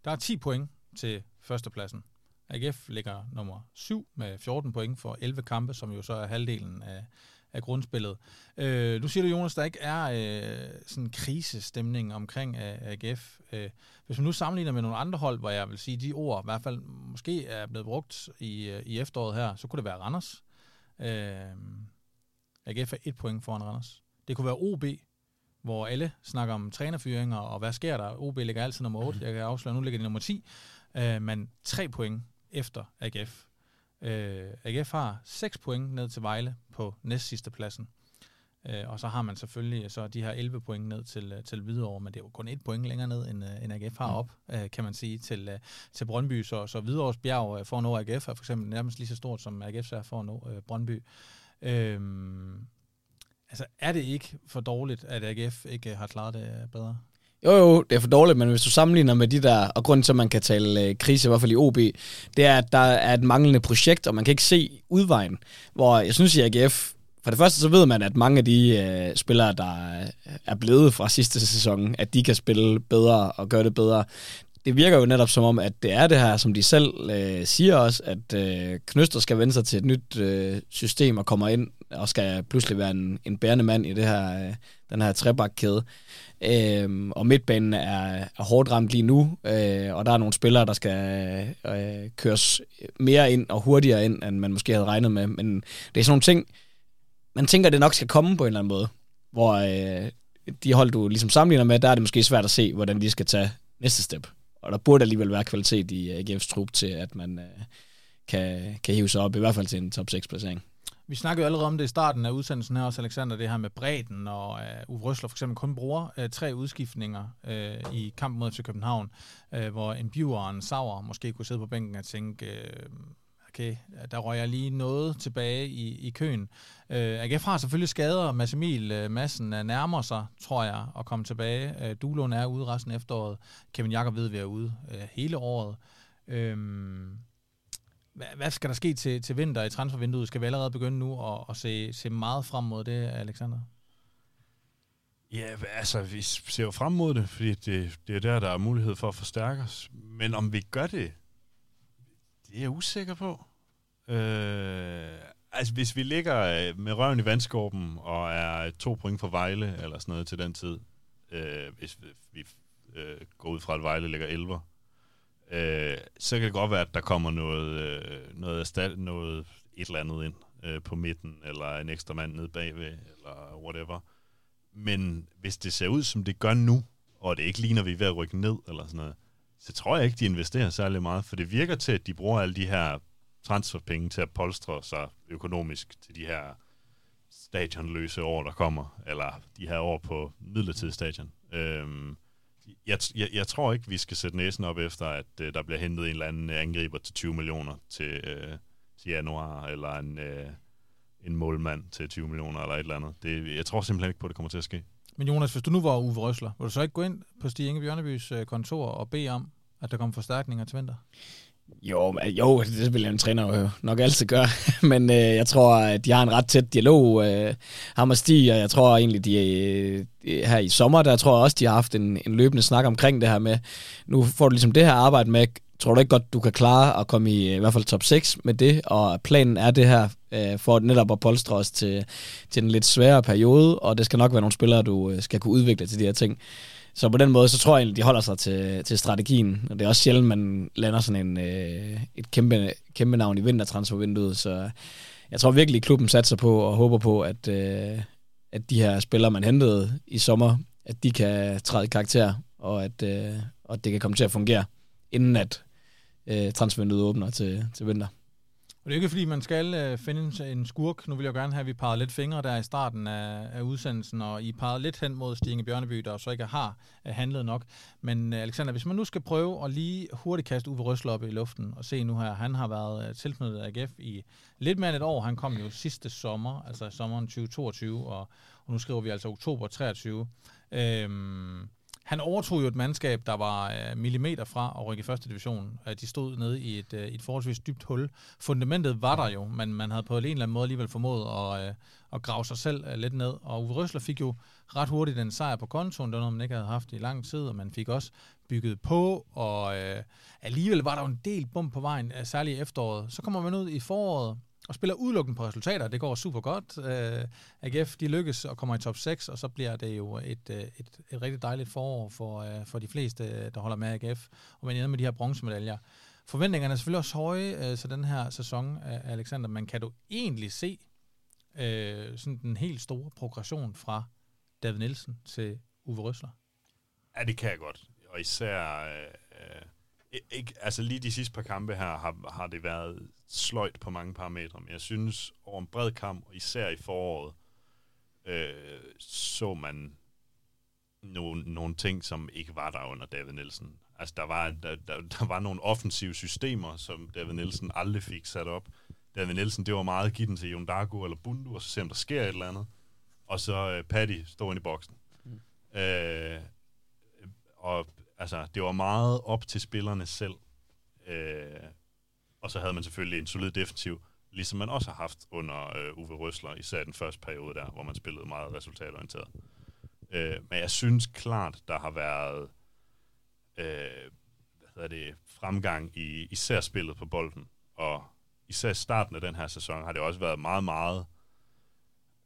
der er 10 point til førstepladsen. AGF ligger nummer 7 med 14 point for 11 kampe, som jo så er halvdelen af, af grundspillet. Øh, nu siger du, Jonas, der ikke er øh, sådan en krisestemning omkring øh, AGF. Øh, hvis man nu sammenligner med nogle andre hold, hvor jeg vil sige, de ord i hvert fald måske er blevet brugt i, øh, i efteråret her, så kunne det være Randers. Øh, AGF er et point foran Randers. Det kunne være OB, hvor alle snakker om trænerfyringer, og hvad sker der? OB ligger altid nummer 8, jeg kan afsløre, nu ligger de nummer 10, øh, men tre point efter AGF. Øh, AGF har 6 point ned til Vejle på næst sidste pladsen. Øh, og så har man selvfølgelig så de her 11 point ned til, øh, til Hvidovre, men det er jo kun et point længere ned, end, øh, end AGF har mm. op, øh, kan man sige, til, øh, til Brøndby. Så, så Hvidovres bjerg for at nå AGF er for eksempel nærmest lige så stort, som AGF er for at nå øh, Brøndby. Øh, altså, er det ikke for dårligt, at AGF ikke har klaret det bedre? Jo, jo, det er for dårligt, men hvis du sammenligner med de der, og grunden til, at man kan tale øh, krise, i hvert fald i OB, det er, at der er et manglende projekt, og man kan ikke se udvejen. Hvor jeg synes i AGF, for det første så ved man, at mange af de øh, spillere, der øh, er blevet fra sidste sæson, at de kan spille bedre og gøre det bedre. Det virker jo netop som om, at det er det her, som de selv øh, siger også, at øh, Knøster skal vende sig til et nyt øh, system og kommer ind og skal pludselig være en, en bærende mand i det her, øh, den her trebakkæde. Øh, og midtbanen er, er hårdt ramt lige nu, øh, og der er nogle spillere, der skal øh, køres mere ind og hurtigere ind, end man måske havde regnet med. Men det er sådan nogle ting, man tænker, det nok skal komme på en eller anden måde, hvor øh, de hold, du ligesom sammenligner med, der er det måske svært at se, hvordan de skal tage næste step. Og der burde alligevel være kvalitet i øh, AGF's trup til, at man øh, kan, kan hive sig op, i hvert fald til en top 6-placering. Vi snakkede jo allerede om det i starten af udsendelsen her også, Alexander, det her med bredden, og øh, uh, Uwe Røsler for eksempel kun bruger uh, tre udskiftninger uh, i kampen mod FC København, uh, hvor en Biver og en Sauer måske kunne sidde på bænken og tænke, uh, okay, der røg jeg lige noget tilbage i, i køen. Uh, AGF har selvfølgelig skader. Mads Emil uh, Madsen uh, nærmer sig, tror jeg, at komme tilbage. Uh, Duelund er ude resten af efteråret. Kevin Jakob ved, at vi er ude uh, hele året. Uh, hvad, hvad skal der ske til, til vinter i transfervinduet? Skal vi allerede begynde nu at, at se, se meget frem mod det, Alexander? Ja, altså, vi ser jo frem mod det, fordi det, det er der, der er mulighed for at forstærke os. Men om vi gør det, det er jeg usikker på. Øh, altså, hvis vi ligger øh, med røven i vandskorben og er to point for Vejle, eller sådan noget til den tid, øh, hvis vi øh, går ud fra, at Vejle ligger 11, øh, så kan det godt være, at der kommer noget, øh, noget, erstat, noget et eller andet ind øh, på midten, eller en ekstra mand nede bagved, eller whatever. Men hvis det ser ud, som det gør nu, og det ikke ligner, at vi er ved at rykke ned, eller sådan noget, så tror jeg ikke, de investerer særlig meget, for det virker til, at de bruger alle de her transferpenge til at polstre sig økonomisk til de her stadionløse år, der kommer, eller de her år på midlertidig stadion. Øhm, jeg, jeg, jeg tror ikke, vi skal sætte næsen op efter, at øh, der bliver hentet en eller anden øh, angriber til 20 millioner til, øh, til januar, eller en, øh, en målmand til 20 millioner, eller et eller andet. Det, jeg tror simpelthen ikke på, at det kommer til at ske. Men Jonas, hvis du nu var Uwe Røsler, ville du så ikke gå ind på Stig Inge Bjørnebys øh, kontor og bede om, at der kommer forstærkninger til vinter? Jo, jo, det vil en træner jo nok altid gøre, men øh, jeg tror, at de har en ret tæt dialog, øh, ham og Stig, og jeg tror egentlig, de, øh, her i sommer, der tror jeg også, de har haft en, en løbende snak omkring det her med, nu får du ligesom det her arbejde med, tror du ikke godt, du kan klare at komme i, i hvert fald top 6 med det, og planen er det her, øh, for netop at polstre os til, til en lidt sværere periode, og det skal nok være nogle spillere, du øh, skal kunne udvikle til de her ting. Så på den måde, så tror jeg egentlig, de holder sig til, til strategien. Og det er også sjældent, man lander sådan en, øh, et kæmpe, kæmpe navn i vintertransfervinduet. Så jeg tror virkelig, klubben satser på og håber på, at, øh, at de her spillere, man hentede i sommer, at de kan træde i karakter, og at, øh, og at det kan komme til at fungere, inden at øh, transfervinduet åbner til, til vinter. Det er ikke fordi, man skal øh, finde en skurk. Nu vil jeg gerne have, at vi pegede lidt fingre der i starten af, af udsendelsen, og I pegede lidt hen mod Stinge Bjørneby, der så ikke har øh, handlet nok. Men øh, Alexander, hvis man nu skal prøve at lige hurtigt kaste Uwe Røsler op i luften, og se nu her, han har været øh, tilknyttet AGF i lidt mere end et år. Han kom jo sidste sommer, altså sommeren 2022, og, og nu skriver vi altså oktober 23. Øhm, han overtog jo et mandskab, der var øh, millimeter fra at rykke i første division. Øh, de stod nede i et, øh, et forholdsvis dybt hul. Fundamentet var der jo, men man havde på en eller anden måde alligevel formået at, uh, at grave sig selv lidt ned. Og Uwe Røsler fik jo ret hurtigt en sejr på kontoen. Det var noget, man ikke havde haft i lang tid, og man fik også bygget på, og alligevel var der jo en del bum på vejen, særligt i efteråret. Så kommer man ud i foråret, og spiller udelukkende på resultater. Det går super godt. Øh, AGF de lykkes og kommer i top 6, og så bliver det jo et, øh, et, et rigtig dejligt forår for, øh, for de fleste, øh, der holder med AGF, og man ender med de her bronzemedaljer. Forventningerne er selvfølgelig også høje øh, så den her sæson, øh, Alexander, men kan du egentlig se øh, sådan den helt store progression fra David Nielsen til Uwe Røsler? Ja, det kan jeg godt. Og især... Øh ikke, altså lige de sidste par kampe her har, har det været sløjt på mange parametre, men jeg synes over en bred kamp, og især i foråret, øh, så man nogle, nogle ting, som ikke var der under David Nielsen. Altså der var, der, der, der var nogle offensive systemer, som David Nielsen aldrig fik sat op. David Nielsen, det var meget at give den til Jon Dargo eller Bundu, og så se om der sker et eller andet. Og så øh, Paddy stå ind i boksen. Mm. Øh, og altså, det var meget op til spillerne selv. Øh, og så havde man selvfølgelig en solid defensiv, ligesom man også har haft under øh, Uwe Røsler, især den første periode der, hvor man spillede meget resultatorienteret. Øh, men jeg synes klart, der har været øh, hvad hedder det, fremgang i især spillet på bolden, og især starten af den her sæson har det også været meget, meget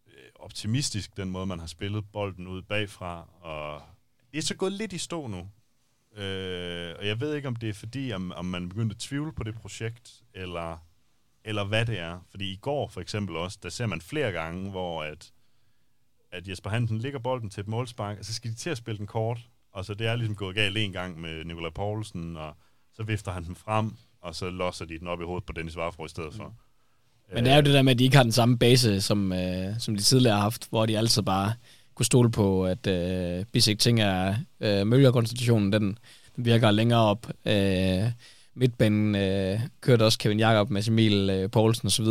øh, optimistisk, den måde, man har spillet bolden ud bagfra, og det er så gået lidt i stå nu. Øh, og jeg ved ikke, om det er fordi, om, om man begyndte at tvivle på det projekt, eller, eller hvad det er. Fordi i går for eksempel også, der ser man flere gange, hvor at, at Jesper Hansen ligger bolden til et målspark, og så skal de til at spille den kort, og så det er ligesom gået galt en gang med Nikolaj Poulsen, og så vifter han den frem, og så losser de den op i hovedet på Dennis Varfro i stedet for. Men det er jo det der med, at de ikke har den samme base, som, øh, som de tidligere har haft, hvor de altid bare kunne stole på, at øh, Bisek ting er øh, mølgerkonstitutionen, den, den virker længere op. Øh, midtbanen øh, kørte også Kevin Jakob, Mads Emil øh, Poulsen osv.,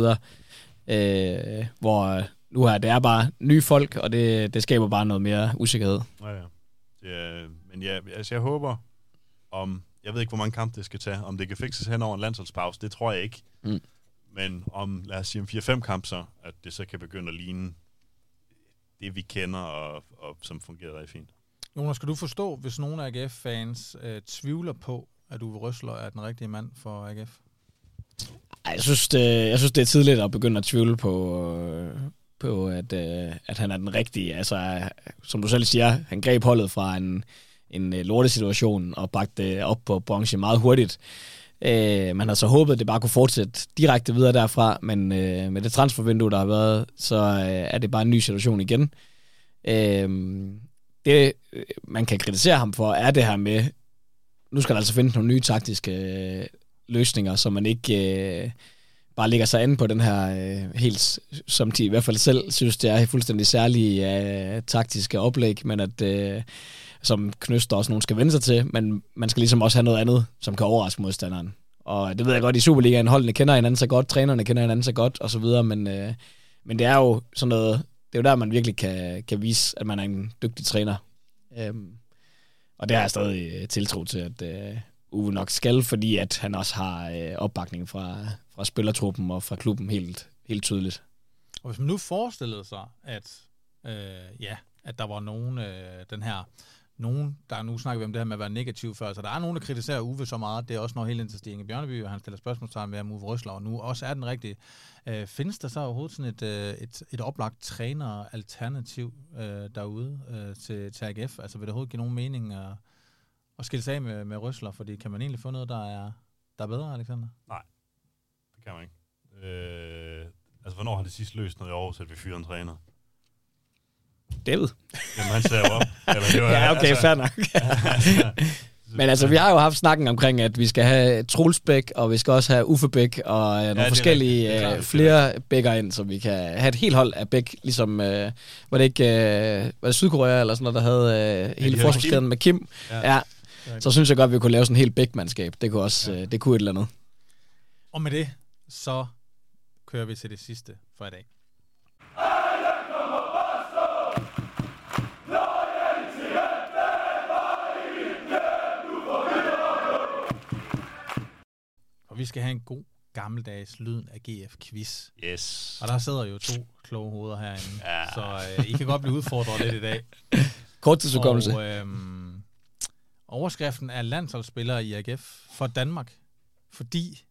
øh, hvor nu her, det er bare nye folk, og det, det skaber bare noget mere usikkerhed. Ja, ja. Det er, men ja, altså jeg håber, om, jeg ved ikke, hvor mange kampe det skal tage, om det kan fikses hen over en landsholdspause, det tror jeg ikke. Mm. Men om, lad os sige, om 4-5 kampe så, at det så kan begynde at ligne det, vi kender, og, og som fungerer rigtig fint. Jonas, skal du forstå, hvis nogle af AGF-fans øh, tvivler på, at Uwe Røsler er den rigtige mand for AGF? Ej, jeg synes, det, jeg synes, det er tidligt at begynde at tvivle på, øh, på at, øh, at han er den rigtige. Altså, som du selv siger, han greb holdet fra en, en øh, lortesituation og bragte det op på branchen meget hurtigt. Øh, man har så håbet, at det bare kunne fortsætte direkte videre derfra, men øh, med det transfervindue, der har været, så øh, er det bare en ny situation igen. Øh, det, øh, man kan kritisere ham for, er det her med, nu skal der altså finde nogle nye taktiske øh, løsninger, så man ikke øh, bare ligger sig an på den her øh, helt, som de i hvert fald selv synes, det er fuldstændig særlige øh, taktiske oplæg, men at øh, som Knøster også nogen skal vende sig til, men man skal ligesom også have noget andet, som kan overraske modstanderen. Og det ved jeg godt, i Superligaen, holdene kender hinanden så godt, trænerne kender hinanden så godt, og så videre, men, øh, men det er jo sådan noget, det er jo der, man virkelig kan, kan vise, at man er en dygtig træner. Øhm, og det har jeg stadig øh, tiltro til, at øh, Uwe nok skal, fordi at han også har øh, opbakning fra, fra spillertruppen og fra klubben helt, helt tydeligt. Og hvis man nu forestillede sig, at, øh, ja, at der var nogen, øh, den her nogen, der nu snakker vi om det her med at være negativ før, så der er nogen, der kritiserer Uwe så meget, det er også noget helt ind til Stine Bjørneby, og han stiller spørgsmålstegn ved, om Uwe Røsler og nu også er den rigtige. Øh, findes der så overhovedet sådan et, øh, et, et oplagt træner-alternativ øh, derude øh, til, til AGF? Altså vil det overhovedet give nogen mening at, at skille sig af med, med Røsler, fordi kan man egentlig få noget, der er, der er bedre, Alexander? Nej, det kan man ikke. Øh, altså, hvornår har det sidst løst noget i Aarhus, at vi fyrer en træner? David. Jamen, han sagde op. Eller, det var, ja, okay, altså, fair nok. Men altså, vi har jo haft snakken omkring, at vi skal have Trulsbæk, og vi skal også have Uffe Bæk, og øh, nogle ja, forskellige det er, øh, flere bækker ind, så vi kan have et helt hold af Bæk, ligesom, øh, var det ikke, øh, var det Sydkorea eller sådan noget, der havde øh, hele forsvarskæden med Kim? Ja. ja. Så synes jeg godt, at vi kunne lave sådan en helt Bæk-mandskab. Det kunne også, ja. øh, det kunne et eller andet. Og med det, så kører vi til det sidste for i dag. Og vi skal have en god gammeldags lyden af GF-quiz. Yes. Og der sidder jo to kloge hoveder herinde, ja. så øh, I kan godt blive udfordret lidt i dag. Kort til Og øhm, overskriften er landsholdsspillere i AGF for Danmark, fordi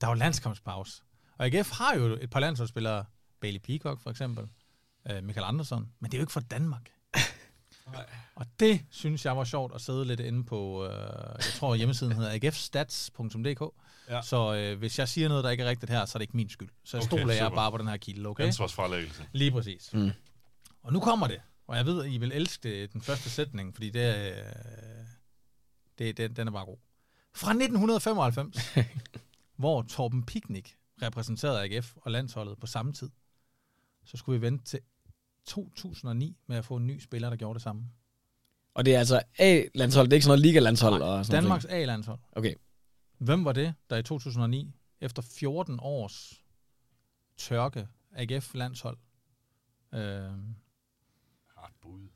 der er jo landskampspause. Og AGF har jo et par landsholdsspillere, Bailey Peacock for eksempel, øh, Michael Andersson, men det er jo ikke for Danmark. Og det synes jeg var sjovt at sidde lidt inde på, øh, jeg tror hjemmesiden hedder agfstats.dk. Ja. Så øh, hvis jeg siger noget, der ikke er rigtigt her, så er det ikke min skyld. Så jeg okay, stoler jeg bare på den her kilde, okay? Ansvarsfralæggelse. Lige præcis. Mm. Og nu kommer det. Og jeg ved, at I vil elske det, den første sætning, fordi det, øh, det, det, den er bare god. Fra 1995, hvor Torben Picnic repræsenterede AGF og landsholdet på samme tid, så skulle vi vente til 2009 med at få en ny spiller, der gjorde det samme. Og det er altså A-landshold, det er ikke sådan noget liga-landshold? Nej, og sådan Danmarks A-landshold. Okay. Hvem var det, der i 2009, efter 14 års tørke, AGF-landshold, øh, bud.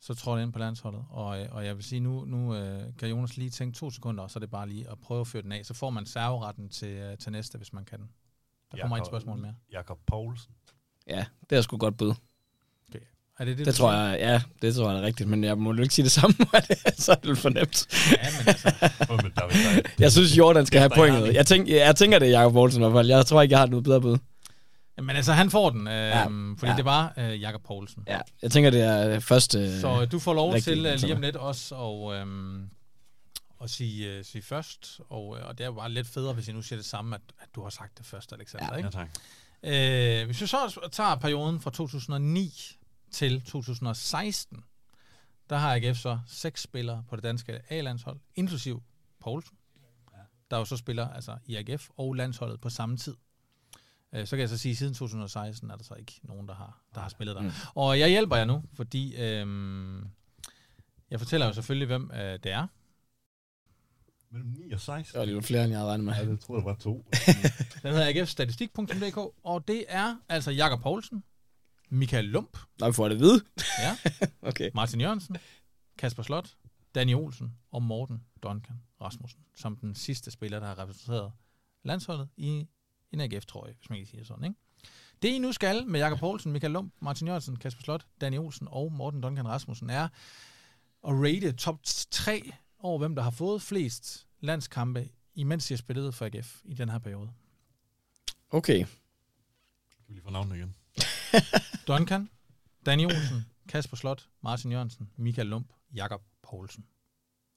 så tror jeg ind på landsholdet. Og, øh, og jeg vil sige, nu, nu øh, kan Jonas lige tænke to sekunder, og så er det bare lige at prøve at føre den af. Så får man serveretten til, øh, til næste, hvis man kan den. Der kommer et spørgsmål mere. Jakob Poulsen. Ja, det er sgu godt bud. Er det det, Det tror jeg, ja, det tror jeg er rigtigt, men jeg må jo ikke sige det samme, så er det for nemt. Ja, men altså, David Dej. Jeg synes, Jordan skal have pointet. Jeg, tænk, jeg tænker, det Jacob Poulsen i hvert fald. Jeg tror ikke, jeg har noget bedre bud. men altså, han får den, øh, Ja. fordi Ja. det var øh, Jakob Poulsen. Ja, jeg tænker, det er første... Så øh, du får lov rigtig til øh, lige om lidt også at, øhm, at sige, øh, sige først, og, øh, og det er jo bare lidt federe, hvis jeg nu siger det samme, at, at du har sagt det først, Alexander. Ja. ikke? Ja, tak. Øh, hvis vi så tager perioden fra 2009 til 2016, der har AGF så seks spillere på det danske A-landshold, inklusiv Poulsen, der jo så spiller altså i AGF og landsholdet på samme tid. Øh, så kan jeg så sige, at siden 2016 er der så ikke nogen, der har, der har spillet der. Mm. Og jeg hjælper jer nu, fordi øhm, jeg fortæller jo selvfølgelig, hvem øh, det er. Mellem 9 og 16. Det var lidt flere, end jeg havde regnet med. Ja, det tror jeg var to. Den hedder agfstatistik.dk, og det er altså Jakob Poulsen, Michael Lump, Nå, vi får det at vide. ja, Okay. Martin Jørgensen, Kasper Slot, Danny Olsen og Morten Duncan Rasmussen, som den sidste spiller, der har repræsenteret landsholdet i en AGF-trøje, hvis man kan sige det sådan, ikke? Det I nu skal med Jakob Poulsen, Michael Lump, Martin Jørgensen, Kasper Slot, Danny Olsen og Morten Duncan Rasmussen er at rate top 3 over, hvem der har fået flest landskampe, imens de har spillet for AGF i den her periode. Okay. Kan vi lige få navnet igen? Duncan, Danny Olsen, Kasper Slot, Martin Jørgensen, Michael Lump, Jakob Poulsen.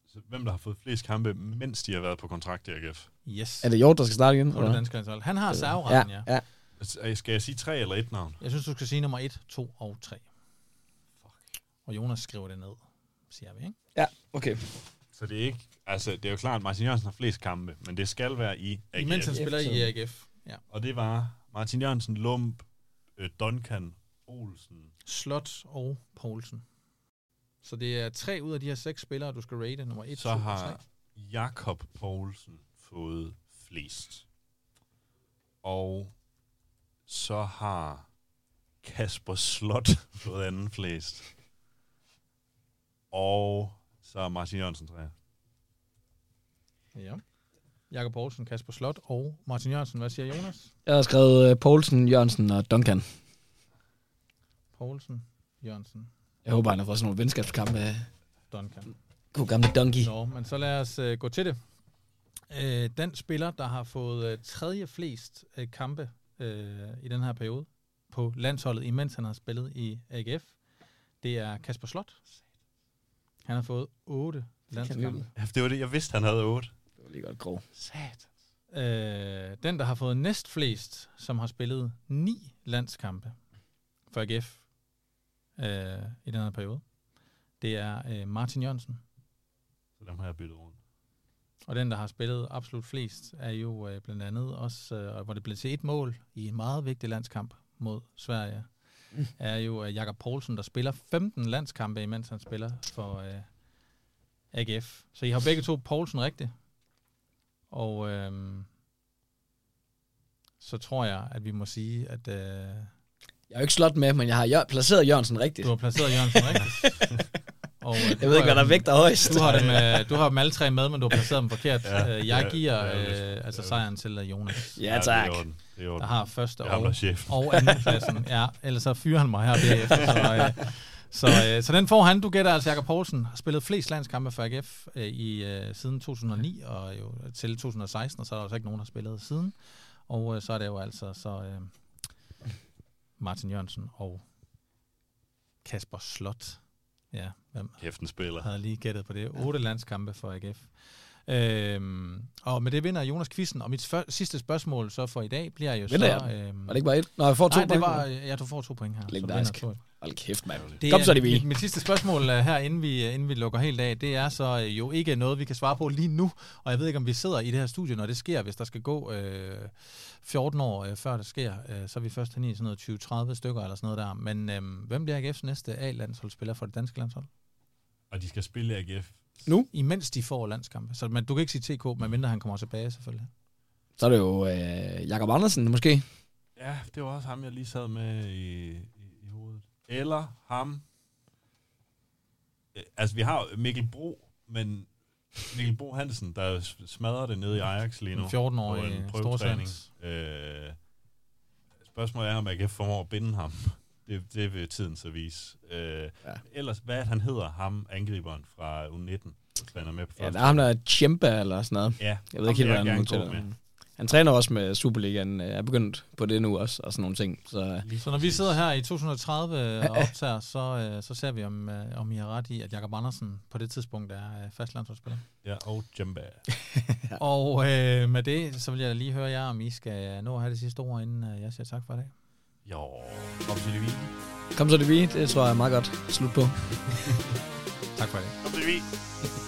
Så hvem der har fået flest kampe, mens de har været på kontrakt i AGF? Yes. Er det Hjort, der skal starte igen? eller? danske landshold. Han har serveretten, ja. ja. ja. Altså, Skal jeg sige tre eller et navn? Jeg synes, du skal sige nummer 1, 2 og 3. Og Jonas skriver det ned, siger vi, ikke? Ja, okay. Så det er ikke... Altså, det er jo klart, at Martin Jørgensen har flest kampe, men det skal være i AGF. Imens han spiller i AGF. Ja. Og det var Martin Jørgensen, Lump, øh, Duncan, Olsen. Slot og Poulsen. Så det er tre ud af de her seks spillere, du skal rate. Nummer 1, 2 Så og 3. har Jakob Poulsen fået flest. Og så har Kasper Slot fået anden flest. Og så er Martin Jørgensen træer. Ja. Jakob Poulsen, Kasper Slot og Martin Jørgensen. Hvad siger Jonas? Jeg har skrevet øh, Poulsen, Jørgensen og Duncan. Poulsen, Jørgensen. Jeg håber, han har fået sådan nogle venskabskampe. Duncan. God gamle donkey. Nå, men så lad os uh, gå til det. Uh, den spiller, der har fået uh, tredje flest uh, kampe uh, i den her periode på landsholdet, imens han har spillet i AGF, det er Kasper Slot. Han har fået 8 landskampe. Det var det, jeg vidste, han havde 8 var lige godt grov. Sat. Øh, den, der har fået næst flest, som har spillet ni landskampe for AGF øh, i den her periode, det er øh, Martin Jørgensen. Så dem har jeg byttet rundt. Og den, der har spillet absolut flest, er jo øh, blandt andet også, øh, hvor det blev til et mål i en meget vigtig landskamp mod Sverige, Mm. er jo øh, Jakob Poulsen, der spiller 15 landskampe, imens han spiller for øh, AGF. Så I har begge to Poulsen rigtigt. Og øh, så tror jeg, at vi må sige, at øh, Jeg har jo ikke slået med, men jeg har jør- placeret Jørgensen rigtigt. du har placeret Jørgensen rigtigt. Og, øh, Jeg ved ikke, hvad der vægter højst. Du har, dem, øh, du har dem alle tre med, men du har placeret dem forkert. Ja, Ja, jeg ja, giver ja, øh, altså ja. sejren til øh, Jonas, Ja, tak. Det er i orden. Det er orden. der har første er er og, og anden pladsen. Ja, ellers så fyrer han mig her bagefter. Så, øh, så, øh, så den får han. Du gætter altså, Jakob Poulsen har spillet flest landskampe for AGF øh, i, øh, siden 2009 og jo til 2016, og så er der også ikke nogen, der har spillet siden. Og øh, så er det jo altså så øh, Martin Jørgensen og Kasper Slot. Ja, hvem Kæften spiller. havde lige gættet på det. Otte landskampe for AGF. Øhm, og med det vinder Jonas quizzen. Og mit før, sidste spørgsmål så for i dag bliver jo Vinder så... jeg Øhm, Var det ikke bare et? Nå, jeg får to nej, det point. var... Ja, du får to point her. Legendarisk. Hold kæft, mand. Det Kom så, det vi. mit, mit sidste spørgsmål uh, her, inden vi, inden vi lukker helt af, det er så uh, jo ikke noget, vi kan svare på lige nu. Og jeg ved ikke, om vi sidder i det her studie, når det sker. Hvis der skal gå uh, 14 år uh, før det sker, uh, så er vi først hen i sådan noget 20-30 stykker eller sådan noget der. Men uh, hvem bliver AGF's næste A-landsholdsspiller for det danske landshold? Og de skal spille i AGF. Nu? Imens de får landskampe. Så men, du kan ikke sige TK, medmindre han kommer tilbage selvfølgelig. Så er det jo øh, Jakob Andersen, måske. Ja, det var også ham, jeg lige sad med i, i, i hovedet. Eller ham. Øh, Altså, vi har Mikkel Bro, men Mikkel Bro Hansen, der smadrer det nede i Ajax lige nu. En 14-årig på en stor prøvetræning. Øh, spørgsmålet er, om jeg kan formå at binde ham. Det, det vil tiden så vise. Øh, ja. Ellers, hvad er det, han hedder, ham angriberen fra U19, der træner med på Ja, der er ham der Chimba eller sådan noget. Ja, Jeg ved ikke helt, hvad han med. Han træner også med Superligaen, øh, er begyndt på det nu også, og sådan nogle ting. Så øh, Så når vi sidder her i 2030 og optager, så, øh, så ser vi, om, øh, om I har ret i, at Jakob Andersen på det tidspunkt er øh, fast landsholdsspiller. Ja, og Jamba. Og øh, med det, så vil jeg lige høre jer, om I skal nå at have det sidste ord, inden øh, jeg siger tak for i dag. Jo, kom til det vi. kom så det vi, det tror jeg er meget godt slut på. Tak for dag. Kom til det vi.